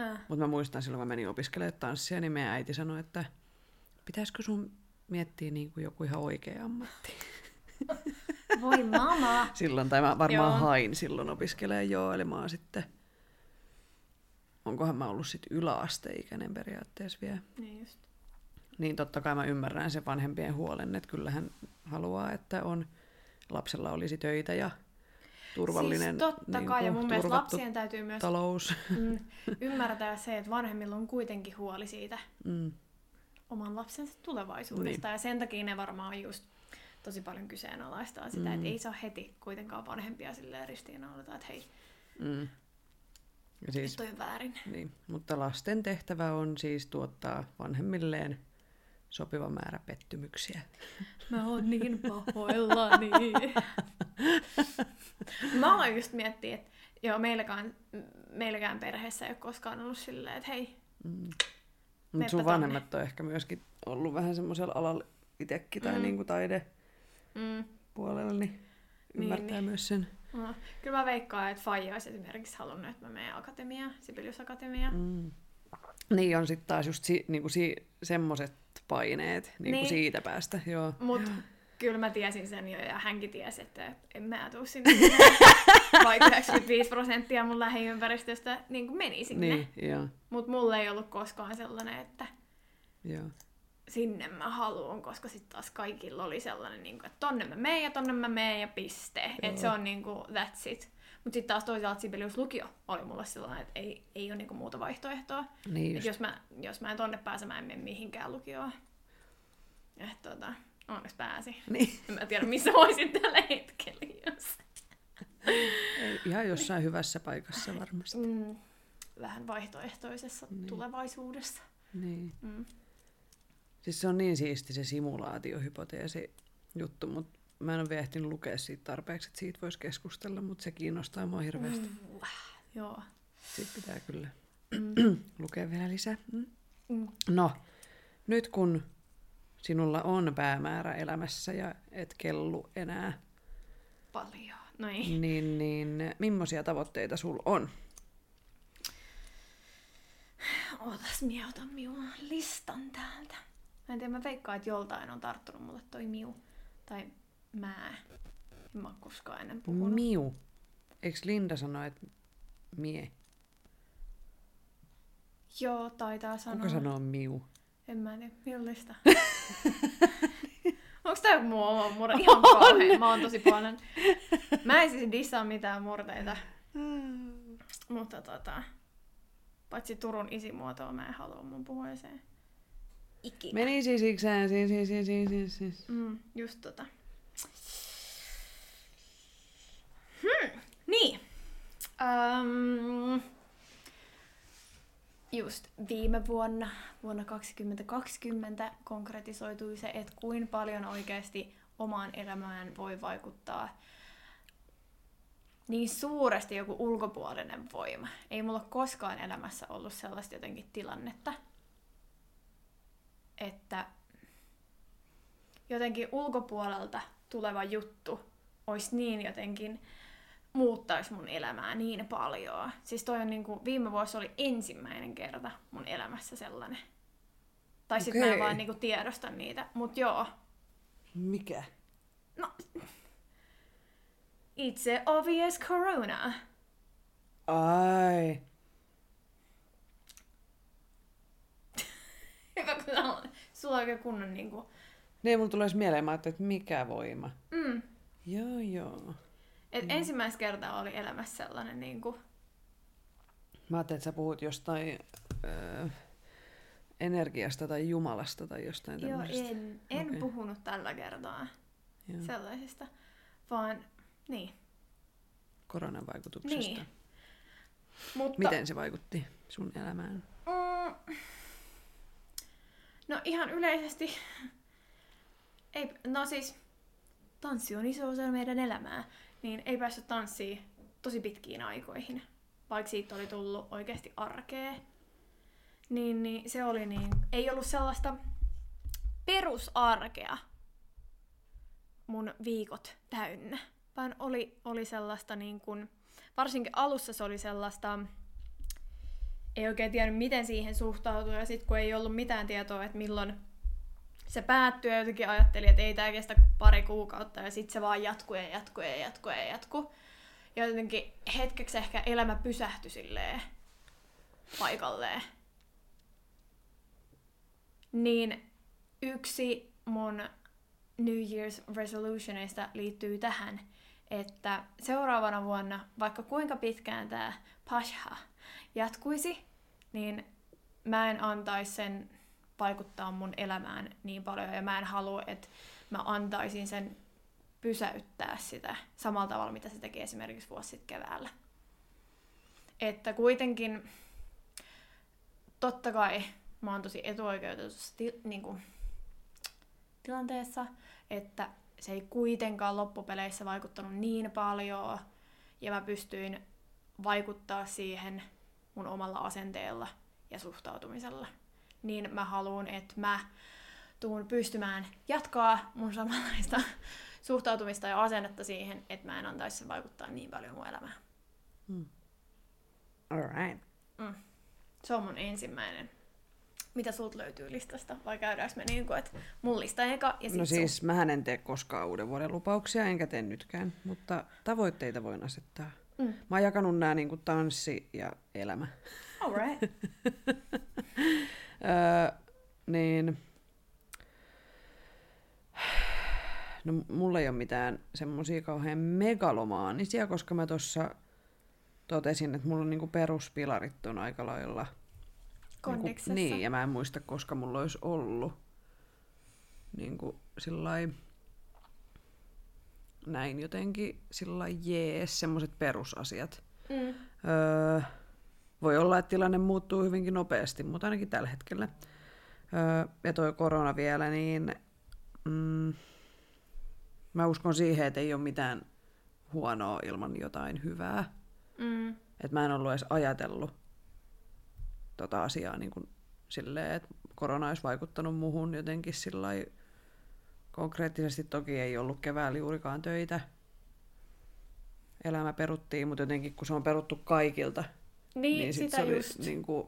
Äh. Mutta mä muistan silloin, kun mä menin opiskelemaan tanssia, niin meidän äiti sanoi, että pitäisikö sun miettiä niin kuin joku ihan oikea ammatti. Voi mama! Silloin, tai mä varmaan Joo. hain silloin opiskelee joo, eli mä oon sitten, onkohan mä ollut sitten yläasteikäinen periaatteessa vielä. Niin just. Niin totta kai mä ymmärrän sen vanhempien huolen, että kyllähän haluaa, että on lapsella olisi töitä ja turvallinen siis totta niin kai, ja mun mielestä lapsien täytyy myös talous. mm, ymmärtää se, että vanhemmilla on kuitenkin huoli siitä Mm. Oman lapsensa tulevaisuudesta. Niin. Ja sen takia ne varmaan just tosi paljon kyseenalaistaa sitä, Mm. että ei saa heti kuitenkaan vanhempia silleen ristiinnaulata, että hei, Mm. Ja siis, toi on väärin. niin. Mutta lasten tehtävä on siis tuottaa vanhemmilleen sopiva määrä pettymyksiä. Mä oon niin pahoillani. Mä aloin just miettiä, että joo, meilläkään, meilläkään perheessä ei ole koskaan ollut silleen, että hei, Mm. Mutta sun tonne. vanhemmat on ehkä myöskin ollut vähän semmoisella alalla itsekin tai Mm. niinku mm, taidepuolella, niin ymmärtää niin. myös sen. no. kyllä mä veikkaan, että Faija olisi esimerkiksi halunnut, että mä menen akatemiaan, Sibelius Akatemia. Mm. Niin on sitten taas just si, niinku si, semmoset paineet niinku Niin. siitä päästä. Joo. Mut kyllä mä tiesin sen jo ja hänkin tiesi, että en mä tuu sinne. Vaikka 95 prosenttia mun lähiympäristöstä niin kuin meni sinne. Niin, joo. Mut mulla ei ollut koskaan sellainen, että joo. sinne mä haluan, koska sitten taas kaikilla oli sellainen, niin kuin, että tonne mä meen ja tonne mä meen ja piste. Että se on niin kuin, that's it. Mutta sitten taas toisaalta Sibelius lukio oli mulle sellainen, että ei, ei ole niinku muuta vaihtoehtoa. Niin jos, mä, jos mä en tonne pääse, mä en mene mihinkään lukioon. Et tota, onneksi pääsi. Niin. En mä tiedä, missä voisin tällä hetkellä, jos... Ihan jossain hyvässä paikassa varmasti. Mm, vähän vaihtoehtoisessa Niin. tulevaisuudessa. Niin. Mm. Siis se on niin siisti se simulaatiohypoteesi juttu, mutta mä en ole vielä ehtinyt lukea siitä tarpeeksi, että siitä voisi keskustella, mutta se kiinnostaa mua hirveästi. Mm. Joo. Siitä pitää kyllä Mm. lukea vielä lisää. Mm. Mm. No, nyt kun sinulla on päämäärä elämässä ja et kellu enää, Paljon. No ei. niin, niin millaisia tavoitteita sul on? Ootas, mie otan minun listan täältä. Mä en tiedä, mä veikkaan, että joltain on tarttunut mulle toi miu. Tai mä. En mä koskaan ennen puhunut. Miu. Eikö Linda sano, että mie? Joo, taitaa sanoa. Kuka sanoo miu? En mä tiedä, minun lista. Onks tää muu oma murre? Ihan kauhean. Mä oon tosi paljon. Mä en siis dissaa mitään murteita. Mutta tota... Paitsi Turun isimuotoa mä en halua mun puheeseen. Ikinä. Meni siis iksään, siis, siis, siis, siis, siis, siis. Mm, just tota. Hmm, niin. Um, just viime vuonna, vuonna 2020, konkretisoitui se, että kuinka paljon oikeasti omaan elämään voi vaikuttaa niin suuresti joku ulkopuolinen voima. Ei mulla koskaan elämässä ollut sellaista jotenkin tilannetta, että jotenkin ulkopuolelta tuleva juttu olisi niin jotenkin muuttaisi mun elämää niin paljon. Siis toi on niinku, viime vuosi oli ensimmäinen kerta mun elämässä sellainen. Tai sitten mä en vaan niinku tiedosta niitä. Mut joo, Mikä? No, itse obvious corona. Ai. Hyvä, kun sulla on, sulla on oikein kunnon niinku... Niin, mulla tulee mieleen, mä että mikä voima. Mm. Joo, joo. Et mm. ensimmäistä kertaa oli elämässä sellainen niinku... Mä ajattelin, että sä puhut jostain öö, energiasta tai Jumalasta tai jostain Joo, tämmöisestä. en, en Okei. puhunut tällä kertaa Joo. sellaisista, vaan niin. Koronan vaikutuksesta. Niin. Mutta, Miten se vaikutti sun elämään? Mm, no ihan yleisesti, ei, no siis tanssi on iso osa meidän elämää, niin ei päässyt tanssiin tosi pitkiin aikoihin, vaikka siitä oli tullut oikeasti arkea. Niin, niin se oli niin, ei ollut sellaista perusarkea mun viikot täynnä, vaan oli, oli sellaista niin kuin, varsinkin alussa se oli sellaista, ei oikein tiennyt, miten siihen suhtautua, ja sitten kun ei ollut mitään tietoa, että milloin se päättyy, ja jotenkin ajattelin, että ei tämä kestä kuin pari kuukautta, ja sitten se vaan jatkuu ja jatkuu ja jatkuu ja jatkuu. Ja jotenkin hetkeksi ehkä elämä pysähtyi silleen paikalleen. Niin yksi mun New Year's resolutionista liittyy tähän, että seuraavana vuonna, vaikka kuinka pitkään tämä Pasha jatkuisi, niin mä en antaisi sen vaikuttaa mun elämään niin paljon ja mä en halua, että mä antaisin sen pysäyttää sitä samalla tavalla, mitä se teki esimerkiksi vuosi sitten keväällä. Että kuitenkin, totta kai mä oon tosi etuoikeutetussa niin kuin, tilanteessa, että se ei kuitenkaan loppupeleissä vaikuttanut niin paljon ja mä pystyin vaikuttaa siihen mun omalla asenteella ja suhtautumisella. Niin mä haluan, että mä tuun pystymään jatkaa mun samanlaista suhtautumista ja asennetta siihen, että mä en antaisi sen vaikuttaa niin paljon mun elämään. Alright. Mm. Se on mun ensimmäinen. Mitä sulta löytyy listasta? Vai käydäänkö me niin kuin, että mun lista eka ja sit No sun? siis, mähän en tee koskaan uuden vuoden lupauksia, enkä tee nytkään, mutta tavoitteita voin asettaa. Mm. Mä oon jakanut nämä niin tanssi ja elämä. Alright. Öö, niin... No mulla ei ole mitään semmosia kauhean megalomaanisia, koska mä tuossa totesin, että mulla on niinku peruspilarit on aika lailla... Niinku, niin, ja mä en muista, koska mulla olisi ollut niinku sillai, näin jotenkin sillä jees, semmoiset perusasiat. Mm. Öö, voi olla, että tilanne muuttuu hyvinkin nopeasti, mutta ainakin tällä hetkellä. Öö, ja toi korona vielä, niin mm, mä uskon siihen, että ei ole mitään huonoa ilman jotain hyvää. Mm. Että mä en ollut edes ajatellut tota asiaa niin kuin silleen, että korona olisi vaikuttanut muhun jotenkin sillä konkreettisesti. Toki ei ollut keväällä juurikaan töitä. Elämä peruttiin, mutta jotenkin kun se on peruttu kaikilta, Niin, niin sit sitä se oli just. niin kuin,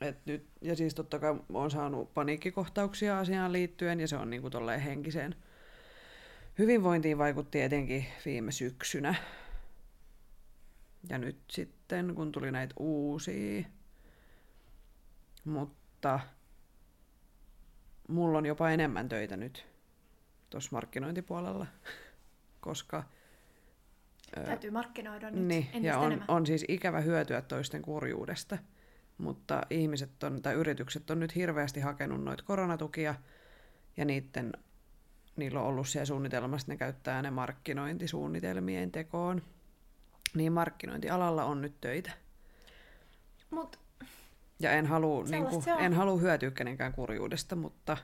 et nyt, ja siis totta kai olen saanut paniikkikohtauksia asiaan liittyen, ja se on niin kuin tolleen henkiseen hyvinvointiin vaikutti etenkin viime syksynä. Ja nyt sitten, kun tuli näitä uusia, mutta mulla on jopa enemmän töitä nyt tuossa markkinointipuolella, koska Täytyy markkinoida nyt niin, entistä ja on, enemmän. on siis ikävä hyötyä toisten kurjuudesta, mutta ihmiset on, tai yritykset on nyt hirveästi hakenut noita koronatukia, ja niiden, niillä on ollut siellä suunnitelmassa, ne käyttää ne markkinointisuunnitelmien tekoon. Niin markkinointialalla on nyt töitä. Mut Ja en halua, niin on. en halua hyötyä kenenkään kurjuudesta, mutta,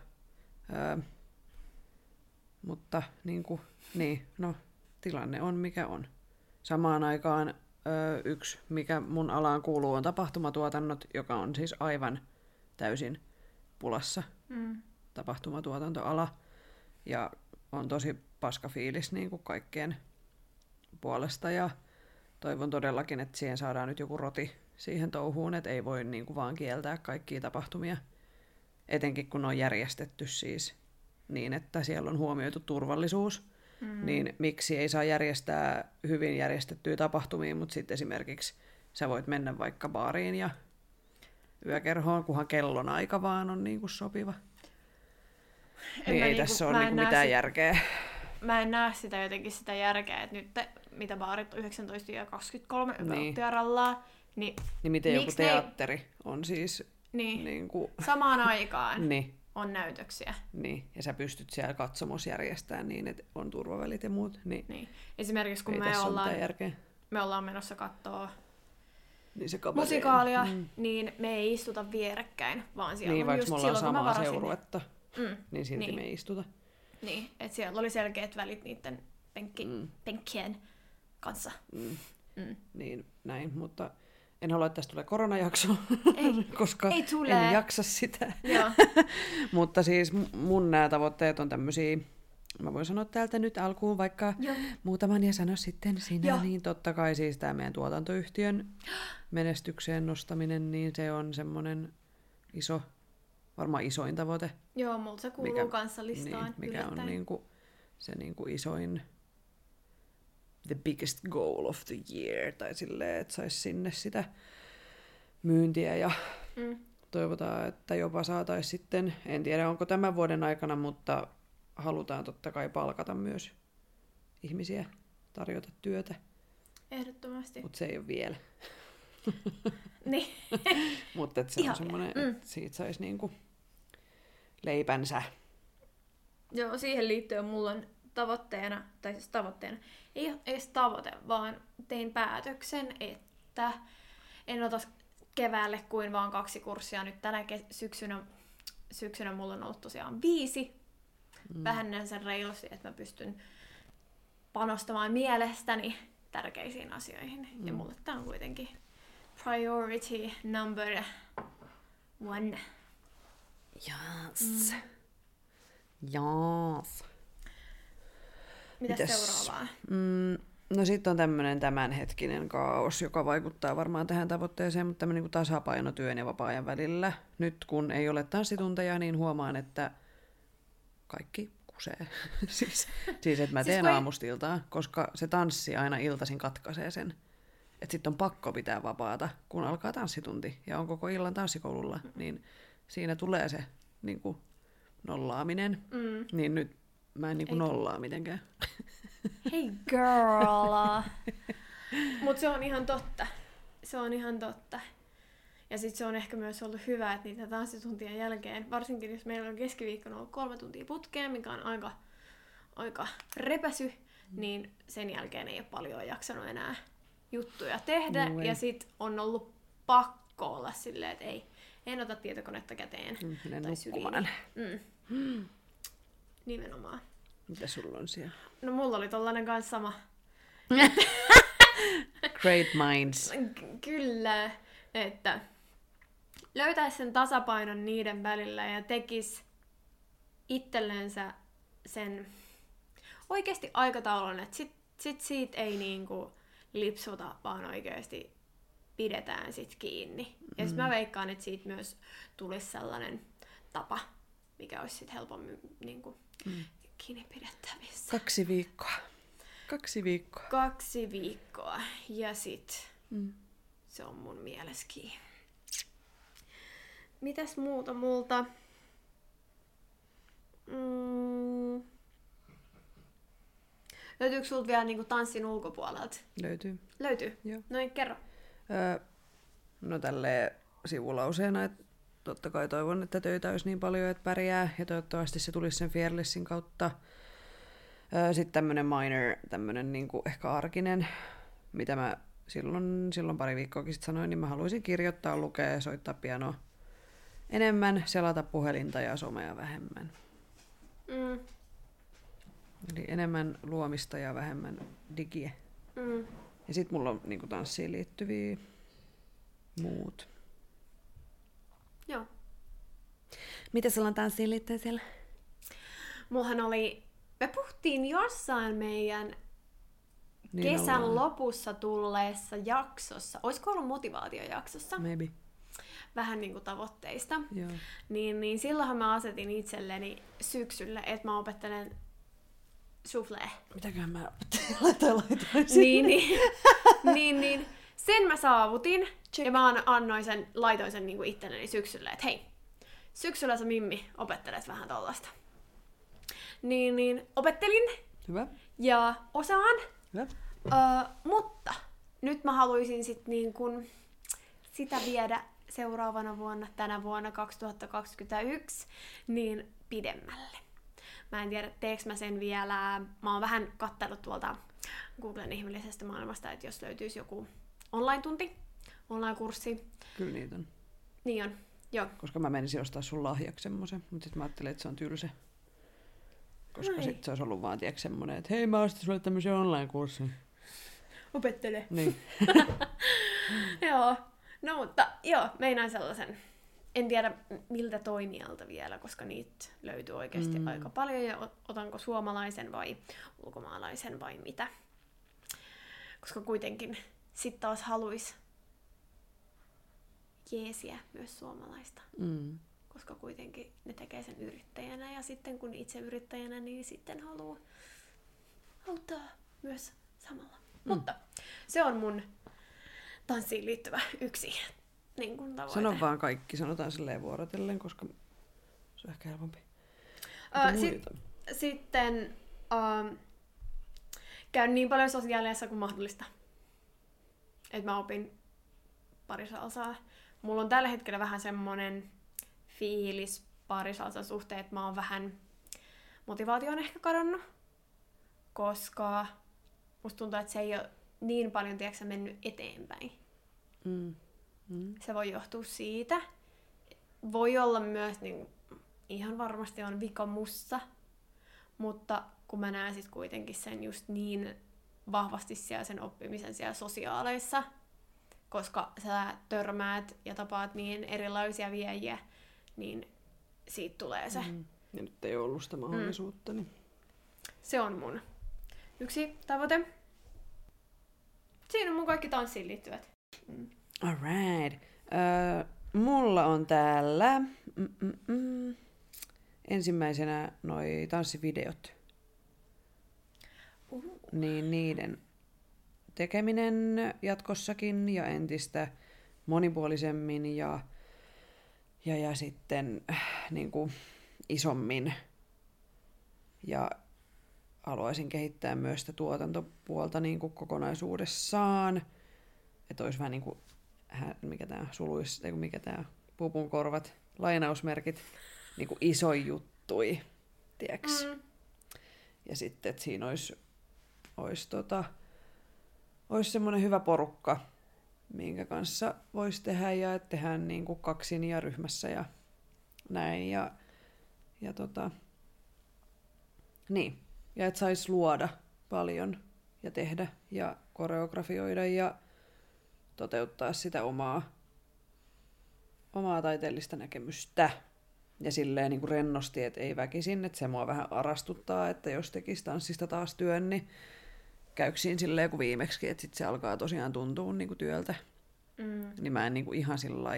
ää, mutta niin, kuin, niin, no, tilanne on mikä on. Samaan aikaan ö, yksi, mikä mun alaan kuuluu, on tapahtumatuotannot, joka on siis aivan täysin pulassa mm, tapahtumatuotantoala. Ja on tosi paska fiilis niin kuin kaikkien puolesta ja toivon todellakin, että siihen saadaan nyt joku roti siihen touhuun, että ei voi niin kuin vaan kieltää kaikkia tapahtumia. Etenkin kun ne on järjestetty siis niin, että siellä on huomioitu turvallisuus. Mm. niin miksi ei saa järjestää hyvin järjestettyjä tapahtumia, mutta sitten esimerkiksi sä voit mennä vaikka baariin ja yökerhoon, kunhan kellon aika vaan on niin kuin sopiva. En niin ei niinku, tässä ole niin mitään sit, järkeä. Mä en näe sitä jotenkin sitä järkeä, että nyt te, mitä baarit on 19 ja 23 niin. rallaa, niin, niin miten joku teatteri ne... on siis... Niin, niin kuin... samaan aikaan niin. On näytöksiä. Niin, ja sä pystyt siellä katsomos järjestämään niin, että on turvavälit ja muut. Niin, niin. Esimerkiksi kun me ollaan, me ollaan menossa katsoa niin se musikaalia, mm. niin me ei istuta vierekkäin, vaan siellä niin, on just me silloin, samaa seuruetta, mm. niin silti niin. me ei istuta. Niin, että siellä oli selkeät välit niiden penkki, mm. penkkien kanssa. Mm. Mm. Niin, näin, mutta en halua, että tästä tulee koronajakso, ei, koska ei tule. en jaksa sitä. mutta siis mun nämä tavoitteet on tämmöisiä, mä voin sanoa täältä nyt alkuun vaikka Joo. muutaman ja sano sitten sinä, Joo. niin totta kai siis tämä meidän tuotantoyhtiön menestykseen nostaminen, niin se on semmoinen iso, varmaan isoin tavoite. Joo, multa se kuuluu mikä, kanssa listaan. Niin, mikä yllättäen. on niinku, se niinku isoin, the biggest goal of the year, tai silleen, että saisi sinne sitä myyntiä ja mm. toivotaan, että jopa saataisiin sitten, en tiedä onko tämän vuoden aikana, mutta halutaan totta kai palkata myös ihmisiä, tarjota työtä. Ehdottomasti. Mutta se ei ole vielä. niin. Mutta se on semmoinen, mm. että siitä saisi niinku leipänsä. Joo, siihen liittyen mulla on tavoitteena, tai siis tavoitteena, ei ole edes tavoite, vaan tein päätöksen, että en ota keväälle kuin vaan kaksi kurssia. Nyt tänä syksynä, syksynä mulla on ollut tosiaan viisi. Mm. Vähennän sen reilusti, että mä pystyn panostamaan mielestäni tärkeisiin asioihin. Mm. Ja mulle tämä on kuitenkin priority number one. Yes. Mm. Yes. Mitä seuraavaa? Mm, no sitten on tämmöinen tämänhetkinen kaos, joka vaikuttaa varmaan tähän tavoitteeseen, mutta tämmöinen niin tasapaino työn ja vapaa-ajan välillä. Nyt kun ei ole tanssitunteja, niin huomaan, että kaikki kusee. siis, siis että mä siis teen siis aamustiltaa, koska se tanssi aina iltaisin katkaisee sen. Että sitten on pakko pitää vapaata, kun alkaa tanssitunti ja on koko illan tanssikoululla, mm. niin siinä tulee se niin kuin, nollaaminen. Mm. Niin nyt mä en niin kuin nollaa mitenkään. Hei girl! Mut se on ihan totta. Se on ihan totta. Ja sitten se on ehkä myös ollut hyvä, että niitä tanssituntien jälkeen, varsinkin jos meillä on keskiviikkona ollut kolme tuntia putkeen, mikä on aika, aika repäsy, mm. niin sen jälkeen ei ole paljon jaksanut enää juttuja tehdä. No ja sitten on ollut pakko olla silleen, että ei, en ota tietokonetta käteen. Mm, tai syliin. Mm. Mm. Nimenomaan. Mitä sulla on siellä? No mulla oli tollanen kanssa sama. Great minds. Kyllä, että löytäisi sen tasapainon niiden välillä ja tekisi itsellensä sen oikeasti aikataulun, että sit, sit siitä ei niinku lipsuta, vaan oikeasti pidetään sit kiinni. Ja mm. mä veikkaan, että siitä myös tulisi sellainen tapa, mikä olisi sit helpommin niinku, mm. kiinni pidettävissä. Kaksi viikkoa. Kaksi viikkoa. Kaksi viikkoa. Ja sit mm. se on mun mielessä kiinni. Mitäs muuta multa? Mm. Löytyykö sulta vielä niinku tanssin ulkopuolelta? Löytyy. Löytyy? Joo. Noin, kerro. Öö, no tälleen sivulauseena, että totta kai toivon, että töitä olisi niin paljon, että pärjää, ja toivottavasti se tulisi sen Fearlessin kautta. Sitten tämmöinen minor, tämmöinen niinku ehkä arkinen, mitä mä silloin, silloin pari viikkoakin sitten sanoin, niin mä haluaisin kirjoittaa, lukea ja soittaa pianoa enemmän, selata puhelinta ja somea vähemmän. Mm. Eli enemmän luomista ja vähemmän digiä. Mm. Ja sitten mulla on niin tanssiin liittyviä muut. Joo. Mitä sulla on tanssiin liittyen siellä? Mullahan oli, me puhuttiin jossain meidän niin kesän ollaan. lopussa tulleessa jaksossa. Olisiko ollut motivaatiojaksossa? Maybe vähän niin kuin tavoitteista. Joo. Niin, niin silloinhan mä asetin itselleni syksyllä, että mä opettelen soufflé. Mitäköhän mä laitoin, laitoin Niin, niin, niin, niin. Sen mä saavutin. Check. Ja mä an- annoin sen, laitoin sen niinku itselleni syksyllä, että hei, syksyllä sä Mimmi opettelet vähän tollasta. Niin, niin opettelin Hyvä. ja osaan, Hyvä. Öö, mutta nyt mä haluaisin sit niin kun sitä viedä seuraavana vuonna, tänä vuonna 2021, niin pidemmälle. Mä en tiedä, teekö mä sen vielä. Mä oon vähän kattellut tuolta Googlen ihmeellisestä maailmasta, että jos löytyisi joku online-tunti, online-kurssi. Kyllä niitä on. Niin on, joo. Koska mä menisin ostaa sun lahjaksi semmoisen, mutta sitten mä ajattelin, että se on tylsä. Koska sitten se olisi ollut vaan tiedätkö, semmoinen, että hei mä ostin sulle tämmöisen online-kurssin. Opettele. Niin. joo. No mutta joo, meinaan sellaisen. En tiedä miltä toimijalta vielä, koska niitä löytyy oikeasti Mm. aika paljon ja ot- otanko suomalaisen vai ulkomaalaisen vai mitä. Koska kuitenkin sit taas haluis jeesiä myös suomalaista, Mm. koska kuitenkin ne tekee sen yrittäjänä ja sitten kun itse yrittäjänä, niin sitten haluaa auttaa myös samalla. Mm. Mutta se on mun tanssiin liittyvä yksi niin kuin tavoite. Sano vaan kaikki, sanotaan silleen vuorotellen, koska se on ehkä helpompi. Sit, muita? sitten ähm, käyn niin paljon sosiaalisessa kuin mahdollista. Et mä opin parisalsaa. Mulla on tällä hetkellä vähän semmonen fiilis parisalsan suhteen, että mä oon vähän motivaatio on ehkä kadonnut, koska musta tuntuu, että se ei ole niin paljon tiedätkö, mennyt eteenpäin. Mm. Mm. Se voi johtua siitä. Voi olla myös, niin, ihan varmasti on vika mussa, mutta kun mä näen sit kuitenkin sen just niin vahvasti siellä sen oppimisen siellä sosiaaleissa, koska sä törmäät ja tapaat niin erilaisia viejiä, niin siitä tulee se. Mm. Ja nyt ei ollut sitä mahdollisuutta, niin Se on mun yksi tavoite. Siinä on mun kaikki tanssiin liittyvät. Mm. Alright. Öö, mulla on täällä mm-mm-mm. ensimmäisenä noi tanssivideot. Niin niiden tekeminen jatkossakin ja entistä monipuolisemmin ja, ja, ja sitten äh, niin kuin isommin. Ja haluaisin kehittää myös sitä tuotantopuolta niin kuin kokonaisuudessaan. Että olisi vähän niin kuin, mikä tämä suluis, mikä tämä pupun korvat, lainausmerkit, niin kuin iso juttui, tiedäks? Mm. Ja sitten, että siinä olisi, olisi, tota, olisi semmoinen hyvä porukka, minkä kanssa voisi tehdä ja tehdään niin kuin kaksin ja ryhmässä ja näin. Ja, ja tota, niin. Ja että saisi luoda paljon ja tehdä ja koreografioida ja toteuttaa sitä omaa, omaa taiteellista näkemystä. Ja silleen niin kuin rennosti, että ei väkisin, että se mua vähän arastuttaa, että jos tekisi tanssista taas työn, niin käyksiin silleen kuin viimeksi, että sit se alkaa tosiaan tuntua niin kuin työltä. Mm. Niin mä en niin kuin ihan sillä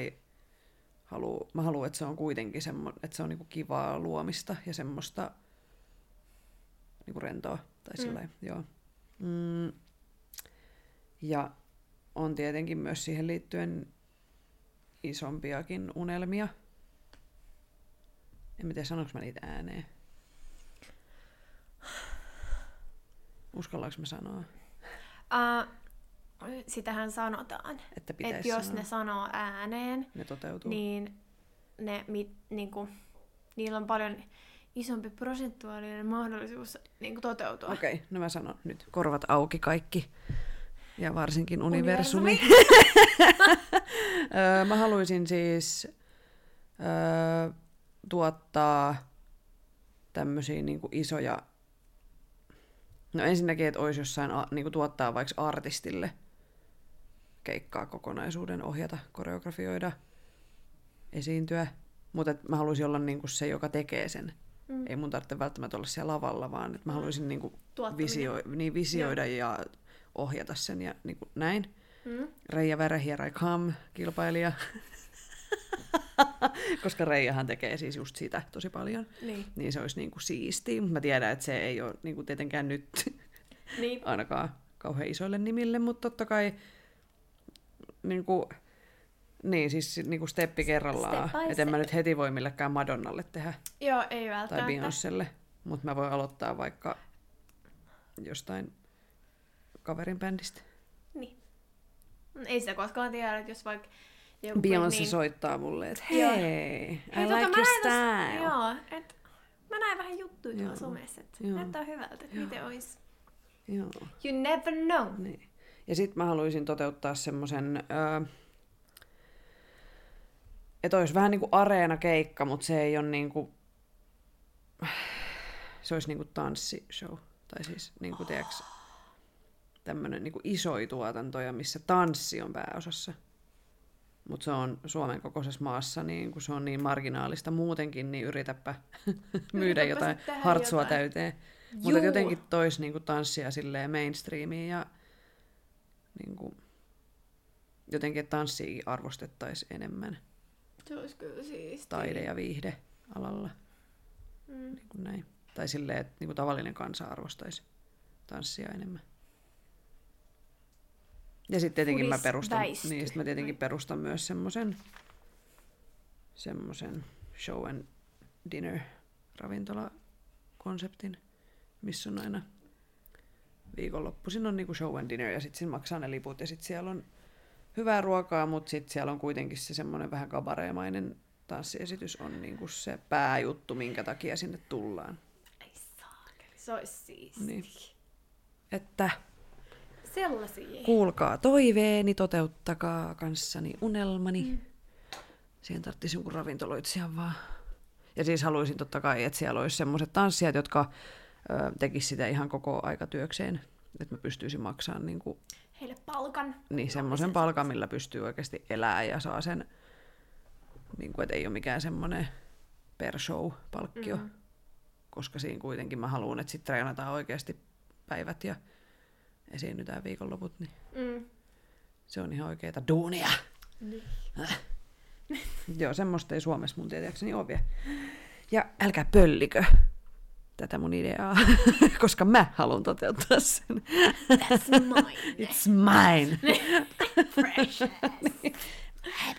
halua, mä haluan, että se on kuitenkin semmo, että se on niin kuin kivaa luomista ja semmoista niin kuin rentoa. Tai Mm. sillä mm. joo. Mm. Ja on tietenkin myös siihen liittyen isompiakin unelmia. En mä tiedä, sanoinko mä niitä ääneen. Uskallanko mä sanoa, Uh, sitähän sanotaan, että pitäisi jos sanoa? ne sanoo ääneen, ne toteutuu? niin ne, mit, niinku, niillä on paljon isompi prosentuaalinen mahdollisuus niinku, toteutua. Okei, okay, no mä sanon nyt. Korvat auki kaikki. Ja varsinkin universumi. Öö, mä haluaisin siis öö, tuottaa tämmöisiä niinku isoja... No ensinnäkin, että olisi jossain a, niinku tuottaa vaikka artistille keikkaa kokonaisuuden, ohjata, koreografioida, esiintyä. Mutta mä haluaisin olla niinku se, joka tekee sen. Mm. Ei mun tarvitse välttämättä olla siellä lavalla, vaan että mä Mm. haluaisin niinku Tuottaminen. visio, niin visioida ja ohjata sen ja niinku näin. Mm. Reija I come, kilpailija. koska Reijahan tekee siis just sitä tosi paljon. Niin. Niin se olisi niinku siistiä, mutta mä tiedän, että se ei ole niinku tietenkään nyt Niin. ainakaan kauhean isoille nimille, mutta totta kai niinku, niin siis niinku steppi kerrallaan. Step Että en mä nyt heti voi millekään Madonnalle tehdä Joo, ei tai välttämättä. Beyoncélle, mutta mä voin aloittaa vaikka jostain kaverin bändistä. Niin. Ei sitä koskaan tiedä, että jos vaikka Beyoncé niin... soittaa mulle, että Joo. hei, I Hei, tota, like mä your näin style. Tossa, joo, et mä näin vähän juttuja tuolla somessa, että näyttää hyvältä, että miten ois. Joo. You never know. Niin. Ja sitten mä haluaisin toteuttaa semmoisen, öö, että olisi vähän niin kuin areena-keikka, mutta se ei ole niin kuin, se olisi niin kuin tanssishow. Tai siis niin kuin, tiedätkö, tämmöinen niin kuin isoja tuotantoja, missä tanssi on pääosassa. Mutta se on Suomen kokoisessa maassa, niin kun se on niin marginaalista muutenkin, niin yritäpä myydä Yritäpä jotain tehdä hartsua jotain. täyteen. Mutta Juu. jotenkin tois niinku tanssia silleen mainstreamiin ja niinku, jotenkin että tanssia arvostettaisiin enemmän Se olisi kyllä siistiä. taide- ja viihdealalla. Mm. Niin kuin näin. Tai silleen, että niinku tavallinen kansa arvostaisi tanssia enemmän. Ja sitten tietenkin mä perustan, niin sit mä tietenkin perustan myös semmoisen semmoisen show and dinner ravintolakonseptin, missä on aina viikonloppuisin on niinku show and dinner ja sitten maksaa ne liput ja sitten siellä on hyvää ruokaa, mutta sitten siellä on kuitenkin se semmoinen vähän kabareemainen tanssiesitys on niinku se pääjuttu, minkä takia sinne tullaan. Ei saakeli, se olisi siistiä. Niin. Että Sellaisia. kuulkaa toiveeni, toteuttakaa kanssani unelmani. Mm. Siihen tarvitsisi jonkun ravintoloitsijan vaan. Ja siis haluaisin totta kai, että siellä olisi semmoiset tanssijat, jotka ö, tekisivät sitä ihan koko aikatyökseen. Että mä pystyisin maksamaan niin, kuin, Heille palkan. niin semmoisen palkan, millä pystyy oikeasti elämään ja saa sen, niin kuin, että ei ole mikään semmoinen per show palkkio. Mm. Mm. Koska siinä kuitenkin mä haluan, että sitten treenataan oikeasti päivät ja esiinnytään viikonloput, niin Mm. se on ihan oikeeta duunia. Niin. Joo, semmoista ei Suomessa mun tietääkseni ole vielä. Ja älkää pöllikö tätä mun ideaa, koska mä haluan toteuttaa sen. That's mine. It's mine. Precious.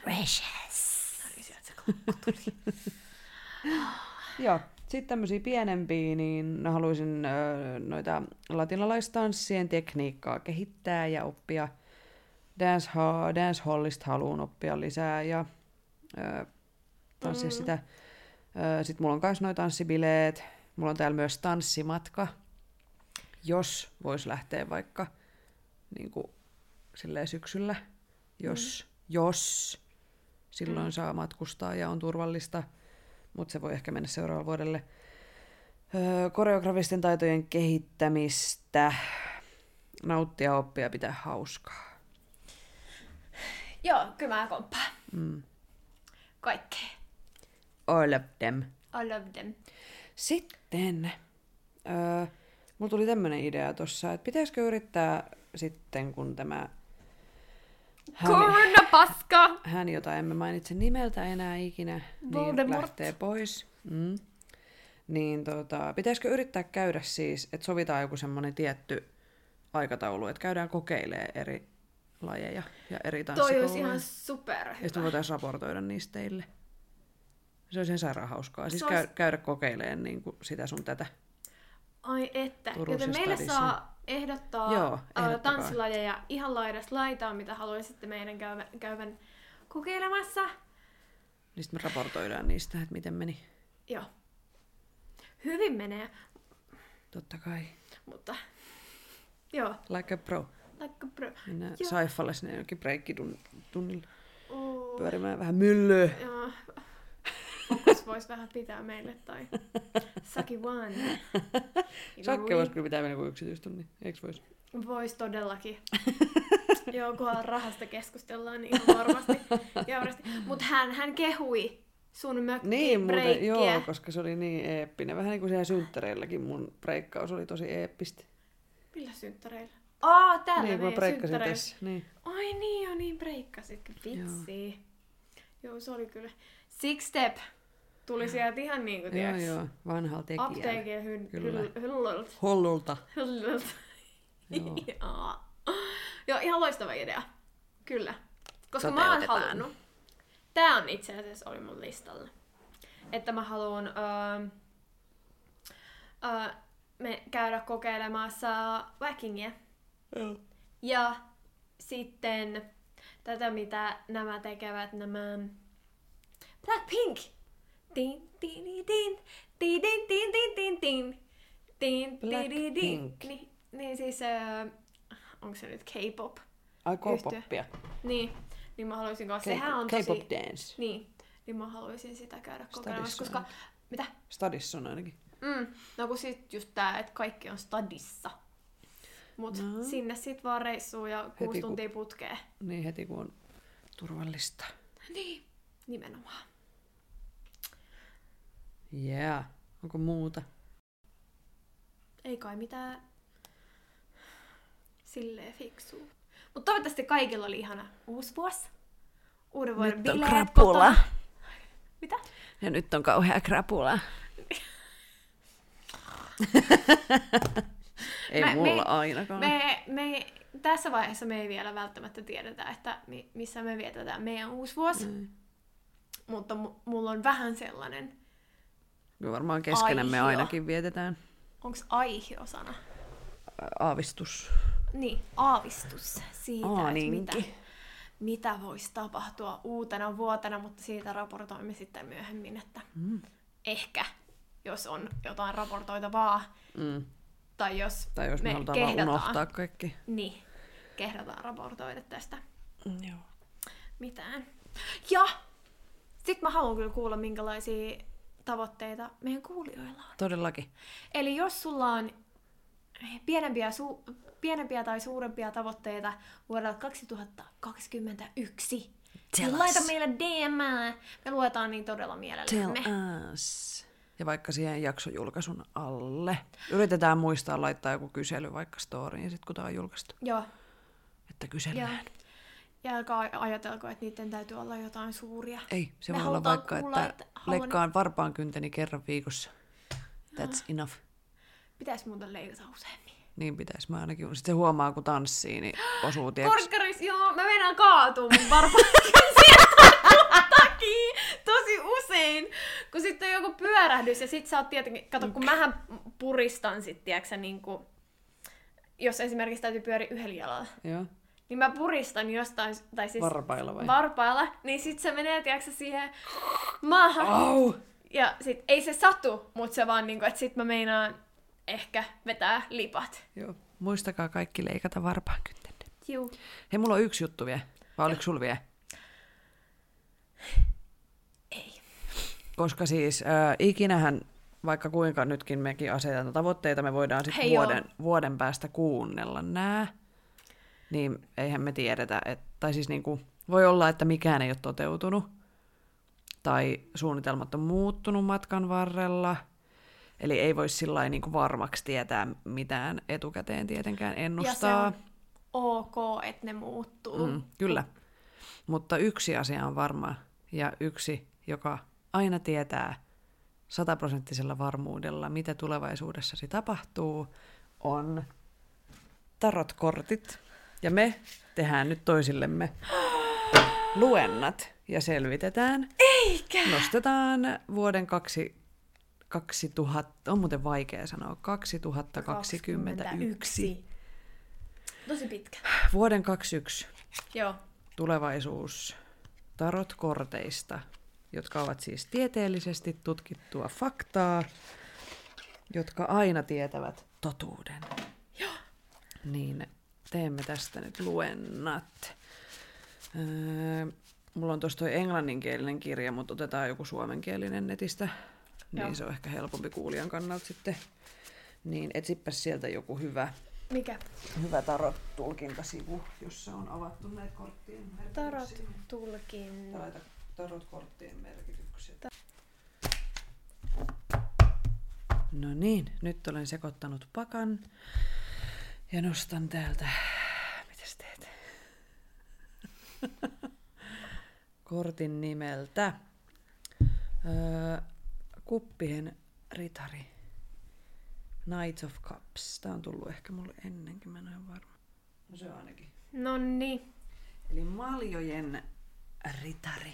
Precious. Niin sieltä se kokku tuli. Joo, sitten tämmöisiä pienempiä, niin haluaisin noita latinalaistanssien tekniikkaa kehittää ja oppia. Dance, ha- dancehallista haluan oppia lisää ja ö, tanssia Mm. sitä. Sitten mulla on myös noita tanssibileet. Mulla on täällä myös tanssimatka. Jos vois lähteä vaikka niin kuin, silleen syksyllä, jos, mm. jos silloin mm. saa matkustaa ja on turvallista, mutta se voi ehkä mennä seuraavalle vuodelle. Öö, koreografisten taitojen kehittämistä, nauttia, oppia, pitää hauskaa. Joo, kyllä mä komppaan. Mm. Kaikkea. All of them. I love them. Sitten, öö, mulla tuli tämmönen idea tossa, että pitäisikö yrittää sitten, kun tämä hän, Koronapaska! hän, jota emme mainitse nimeltä enää ikinä, niin Voldemort. lähtee pois. Mm. Niin tota, pitäisikö yrittää käydä siis, että sovitaan joku semmoinen tietty aikataulu, että käydään kokeilemaan eri lajeja ja eri Toi tanssikouluja. olisi ihan super Ja sitten voitaisiin raportoida niistä teille. Se olisi ihan sairaan hauskaa. Siis olisi- käydä kokeilemaan niin kuin sitä sun tätä. Ai että. Joten meille stadissa. saa ehdottaa Joo, tanssilajeja ihan laidasta laitaan, mitä haluaisitte meidän käyvän, käyvän kokeilemassa. Niin sitten me raportoidaan niistä, että miten meni. Joo. Hyvin menee, Totta kai. mutta joo, Like a pro. like a pro. Mennään Joo. Saifalle sinne jonkin breikkitunnille Oh, pyörimään vähän myllyä. joo. Voisi vähän pitää meille tai Saki One. Sakke voisi kyllä pitää mennä kuin yksityistunnin, eikö vois? Voisi todellakin. Joo, kunhan rahasta keskustellaan, niin ihan varmasti. Ja varmasti. Mutta hän, hän kehui sun mökki Niin, muuten, joo, koska se oli niin eeppinen. Vähän niin kuin siellä synttäreilläkin mun breikkaus oli tosi eeppistä. Millä synttäreillä? Aa, täällä niin, meidän synttäreillä. tässä. Niin. Ai niin, joo, niin breikkasit. Vitsi. Joo, se oli kyllä. Six Step tuli sieltä ihan niin kuin, Joo, tiiäks, joo, vanhalla tekijällä. apteekin hy- hyll- hyllyltä. Hollulta. Hyllyltä. Joo. Joo. Joo, ihan loistava idea. Kyllä. Koska mä oon halunnut. Tää on itse asiassa oli mun listalla. Että mä haluan öö, öö, me käydä kokeilemassa Wackingia. Joo. Ja sitten tätä, mitä nämä tekevät, nämä Blackpink. Blackpink. Niin, niin siis, äh, onko se nyt K-pop? Ai. K-popia. Niin, niin mä haluaisin kanssa, K- sehän on K-pop tosi... dance. Niin, niin mä haluaisin sitä käydä kokeilemassa, koska... Mitä? Stadissa on ainakin. Mm, no kun sit just tää, että kaikki on stadissa. Mut No. sinne sit vaan reissuu ja kuusi Heti tuntia putkeen. Niin heti kun on turvallista. Niin, nimenomaan. Yeah. Onko muuta? Ei kai mitään silleen fiksua. Mutta toivottavasti kaikilla oli ihana uusi vuosi. Uuden vuoden Nyt on krapula. kotona. Mitä? Ja nyt on kauhea krapula. ei Mä- mulla me- ainakaan. Me, me, tässä vaiheessa me ei vielä välttämättä tiedetä, että mi, missä me vietetään meidän uusi vuosi. Mm. Mutta mu, mulla on vähän sellainen, Me varmaan keskenämme Aihio. ainakin vietetään onko aihiosana? ä, aavistus. Niin, aavistus siitä, Aaninki. että mitä, mitä voisi tapahtua uutena vuotena, mutta siitä raportoimme sitten myöhemmin, että Mm. ehkä, jos on jotain raportoitavaa, Mm. tai jos, Tai jos me, me halutaan kehdataan, unohtaa kaikki. niin, kehdataan raportoida tästä Mm, Joo. mitään. Ja sitten mä haluan kyllä kuulla, minkälaisia tavoitteita meidän kuulijoilla on. Todellakin. Eli jos sulla on pienempiä, su- pienempiä tai suurempia tavoitteita vuodelle 2021, Tell niin laita us. meille DM. Me luetaan niin todella Tell mielellämme. us. Ja vaikka siihen jaksojulkaisun alle. Yritetään muistaa laittaa joku kysely vaikka storyin, sit kun tää on julkaistu. Joo. Että kysellään. Ja älkää ajatelko, että niiden täytyy olla jotain suuria. Ei, se Me voi olla vaikka, kuulla, että, että haluan- leikkaan varpaan kynteni kerran viikossa. That's enough. Pitäisi muuten leikata useammin. Niin pitäisi mä ainakin. Sitten se huomaa, kun tanssii, niin osuu, Korkkaris, joo, mä meinaan kaatua mun varmaan takia tosi usein, kun sitten on joku pyörähdys ja sit sä oot tietenkin, kato kun mähän puristan sit, tiiäksä, niin kuin, jos esimerkiksi täytyy pyöriä yhdellä jalalla, Joo. Niin mä puristan jostain, tai siis Varpailla vai? varpailla, niin sit se menee, tiiäksä, siihen maahan. Au! Ja sit ei se satu, mutta se vaan niinku, että sit mä meinaan ehkä vetää lipat. Joo. Muistakaa kaikki leikata varpaan kynteni. Juu. Hei, mulla on yksi juttu vielä. Vai oliko sul vielä? Ei. Koska siis äh, ikinähän, vaikka kuinka nytkin mekin asetetaan tavoitteita, me voidaan sitten joo. vuoden, vuoden päästä kuunnella nämä. Niin eihän me tiedetä, että, tai siis niinku, voi olla, että mikään ei ole toteutunut. Tai suunnitelmat on muuttunut matkan varrella. Eli ei voi sillä niinku varmaksi tietää mitään etukäteen tietenkään ennustaa. Ja se on ok, että ne muuttuu. Mm, kyllä. Mutta yksi asia on varma, ja yksi, joka aina tietää sataprosenttisella varmuudella, mitä tulevaisuudessasi tapahtuu, on tarotkortit. Ja me tehdään nyt toisillemme luennat ja selvitetään. Eikä! Nostetaan vuoden kaksi, 2000, on muuten vaikea sanoa, 2021. Tosi pitkä. Vuoden 21 Joo. tulevaisuus tarotkorteista, jotka ovat siis tieteellisesti tutkittua faktaa, jotka aina tietävät totuuden. Joo. Niin teemme tästä nyt luennat. Öö, mulla on tuossa toi englanninkielinen kirja, mutta otetaan joku suomenkielinen netistä. Niin Joo. se on ehkä helpompi kuulijan kannalta sitten. Niin etsipäs sieltä joku hyvä, Mikä? hyvä tarot-tulkintasivu, jossa on avattu näitä korttien merkityksiä. Tarot tulkin. Tarot-korttien merkitykset. No niin, nyt olen sekoittanut pakan ja nostan täältä, mitäs teet? kortin nimeltä. Öö, kuppien ritari. Knights of Cups. Tää on tullut ehkä mulle ennenkin, mä en ole varma. No se on ainakin. No niin. Eli maljojen ritari.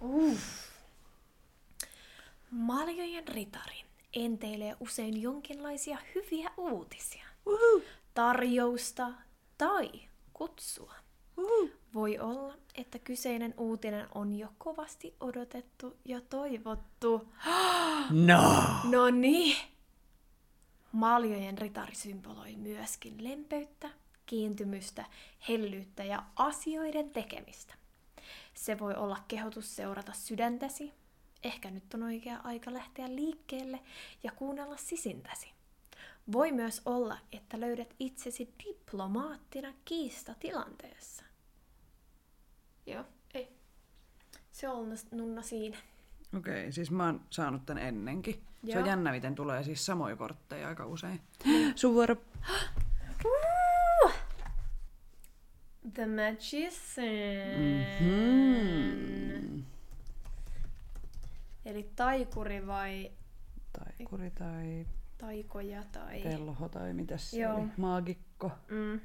Uh. Maljojen ritari enteilee usein jonkinlaisia hyviä uutisia, Uhu. tarjousta tai kutsua. Uhu. Voi olla, että kyseinen uutinen on jo kovasti odotettu ja toivottu. No! No niin! Maljojen ritari symboloi myöskin lempeyttä, kiintymystä, hellyyttä ja asioiden tekemistä. Se voi olla kehotus seurata sydäntäsi. Ehkä nyt on oikea aika lähteä liikkeelle ja kuunnella sisintäsi. Voi myös olla, että löydät itsesi diplomaattina kiistatilanteessa. Joo, ei. Se on nunna siinä. Okei, okay, siis mä oon saanut tän ennenkin. Joo. Se on jännä, miten tulee siis samoja kortteja aika usein. Sun vuoro. The Magician. Mm-hmm. Eli taikuri vai Taikuri tai taikoja tai... velho tai mitäs se Joo. oli? Maagikko. Mm.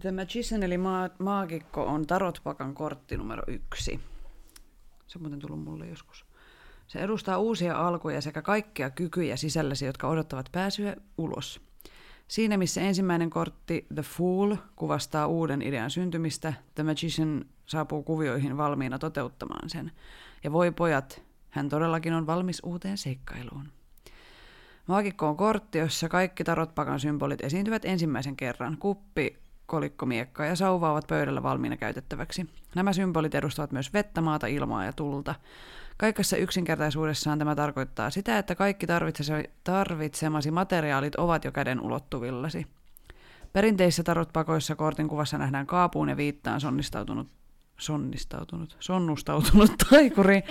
The Magician eli ma- maagikko on tarotpakan kortti numero yksi. Se on muuten tullut mulle joskus. Se edustaa uusia alkuja sekä kaikkia kykyjä sisälläsi, jotka odottavat pääsyä ulos. Siinä missä ensimmäinen kortti, The Fool, kuvastaa uuden idean syntymistä, The Magician saapuu kuvioihin valmiina toteuttamaan sen. Ja voi pojat, hän todellakin on valmis uuteen seikkailuun. Maagikko on kortti, jossa kaikki tarotpakan symbolit esiintyvät ensimmäisen kerran. Kuppi, kolikko, miekka ja sauva ovat pöydällä valmiina käytettäväksi. Nämä symbolit edustavat myös vettä, maata, ilmaa ja tulta. Kaikessa yksinkertaisuudessaan tämä tarkoittaa sitä, että kaikki tarvitsemasi materiaalit ovat jo käden ulottuvillasi. Perinteisissä tarotpakoissa kortin kuvassa nähdään kaapuun ja viittaan sonnistautunut sonnistautunut, sonnustautunut taikuri,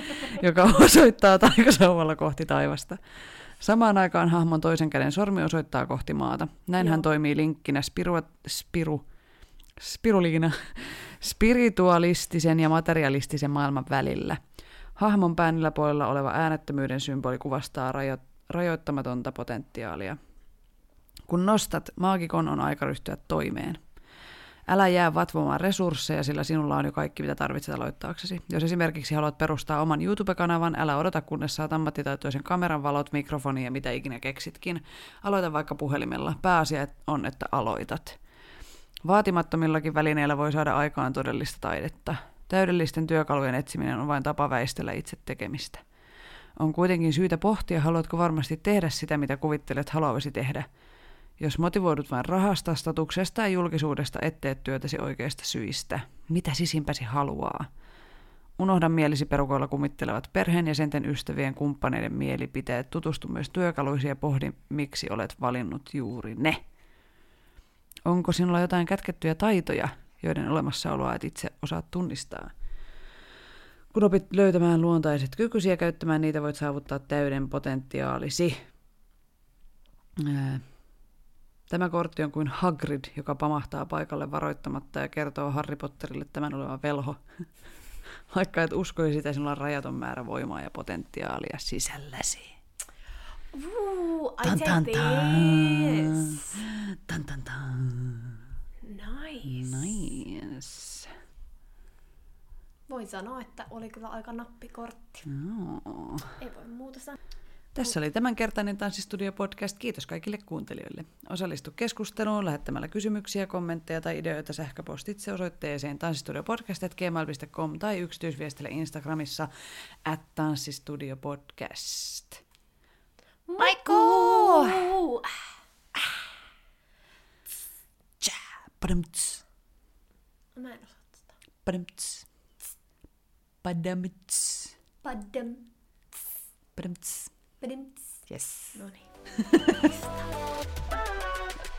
joka osoittaa taikasauvalla kohti taivasta. Samaan aikaan hahmon toisen käden sormi osoittaa kohti maata. Näin Joo. hän toimii linkkinä spirua, spiru, spiruliina, spiritualistisen ja materialistisen maailman välillä. Hahmon pään yläpuolella oleva äänettömyyden symboli kuvastaa rajo, rajoittamatonta potentiaalia. Kun nostat, maagikon on aika ryhtyä toimeen. Älä jää vatvomaan resursseja, sillä sinulla on jo kaikki, mitä tarvitset aloittaaksesi. Jos esimerkiksi haluat perustaa oman YouTube-kanavan, älä odota, kunnes saat ammattitaitoisen kameran, valot, mikrofonin ja mitä ikinä keksitkin. Aloita vaikka puhelimella. Pääasia on, että aloitat. Vaatimattomillakin välineillä voi saada aikaan todellista taidetta. Täydellisten työkalujen etsiminen on vain tapa väistellä itse tekemistä. On kuitenkin syytä pohtia, haluatko varmasti tehdä sitä, mitä kuvittelet haluavasi tehdä. Jos motivoidut vain rahasta, statuksesta ja julkisuudesta, et tee työtäsi oikeista syistä. Mitä sisimpäsi haluaa? Unohda mielisi perukoilla kumittelevat perheenjäsenten, ystävien, kumppaneiden mielipiteet. Tutustu myös työkaluisiin ja pohdi, miksi olet valinnut juuri ne. Onko sinulla jotain kätkettyjä taitoja, joiden olemassaoloa et itse osaa tunnistaa? Kun opit löytämään luontaiset kykysi ja käyttämään niitä, voit saavuttaa täyden potentiaalisi. Tämä kortti on kuin Hagrid, joka pamahtaa paikalle varoittamatta ja kertoo Harry Potterille tämän olevan velho. Vaikka et uskoisi sitä, sinulla on rajaton määrä voimaa ja potentiaalia sisälläsi. Ooh, I Tan, take tan, tan. this. Tan, tan, tan. Nice. Nice. Voin sanoa, että oli kyllä aika nappikortti. No. Ei voi muuta sanoa. Tässä oli tämänkertainen Tanssistudio-podcast. Kiitos kaikille kuuntelijoille. Osallistu keskusteluun lähettämällä kysymyksiä, kommentteja tai ideoita sähköpostitse osoitteeseen tanssistudiopodcast.gmail.com tai yksityisviestille Instagramissa at tanssistudiopodcast. Maikoo! Tja, padamts, Mä en osaa tätä. padamts, padamts, Paddam. padamts. Padim. Yes. No niin.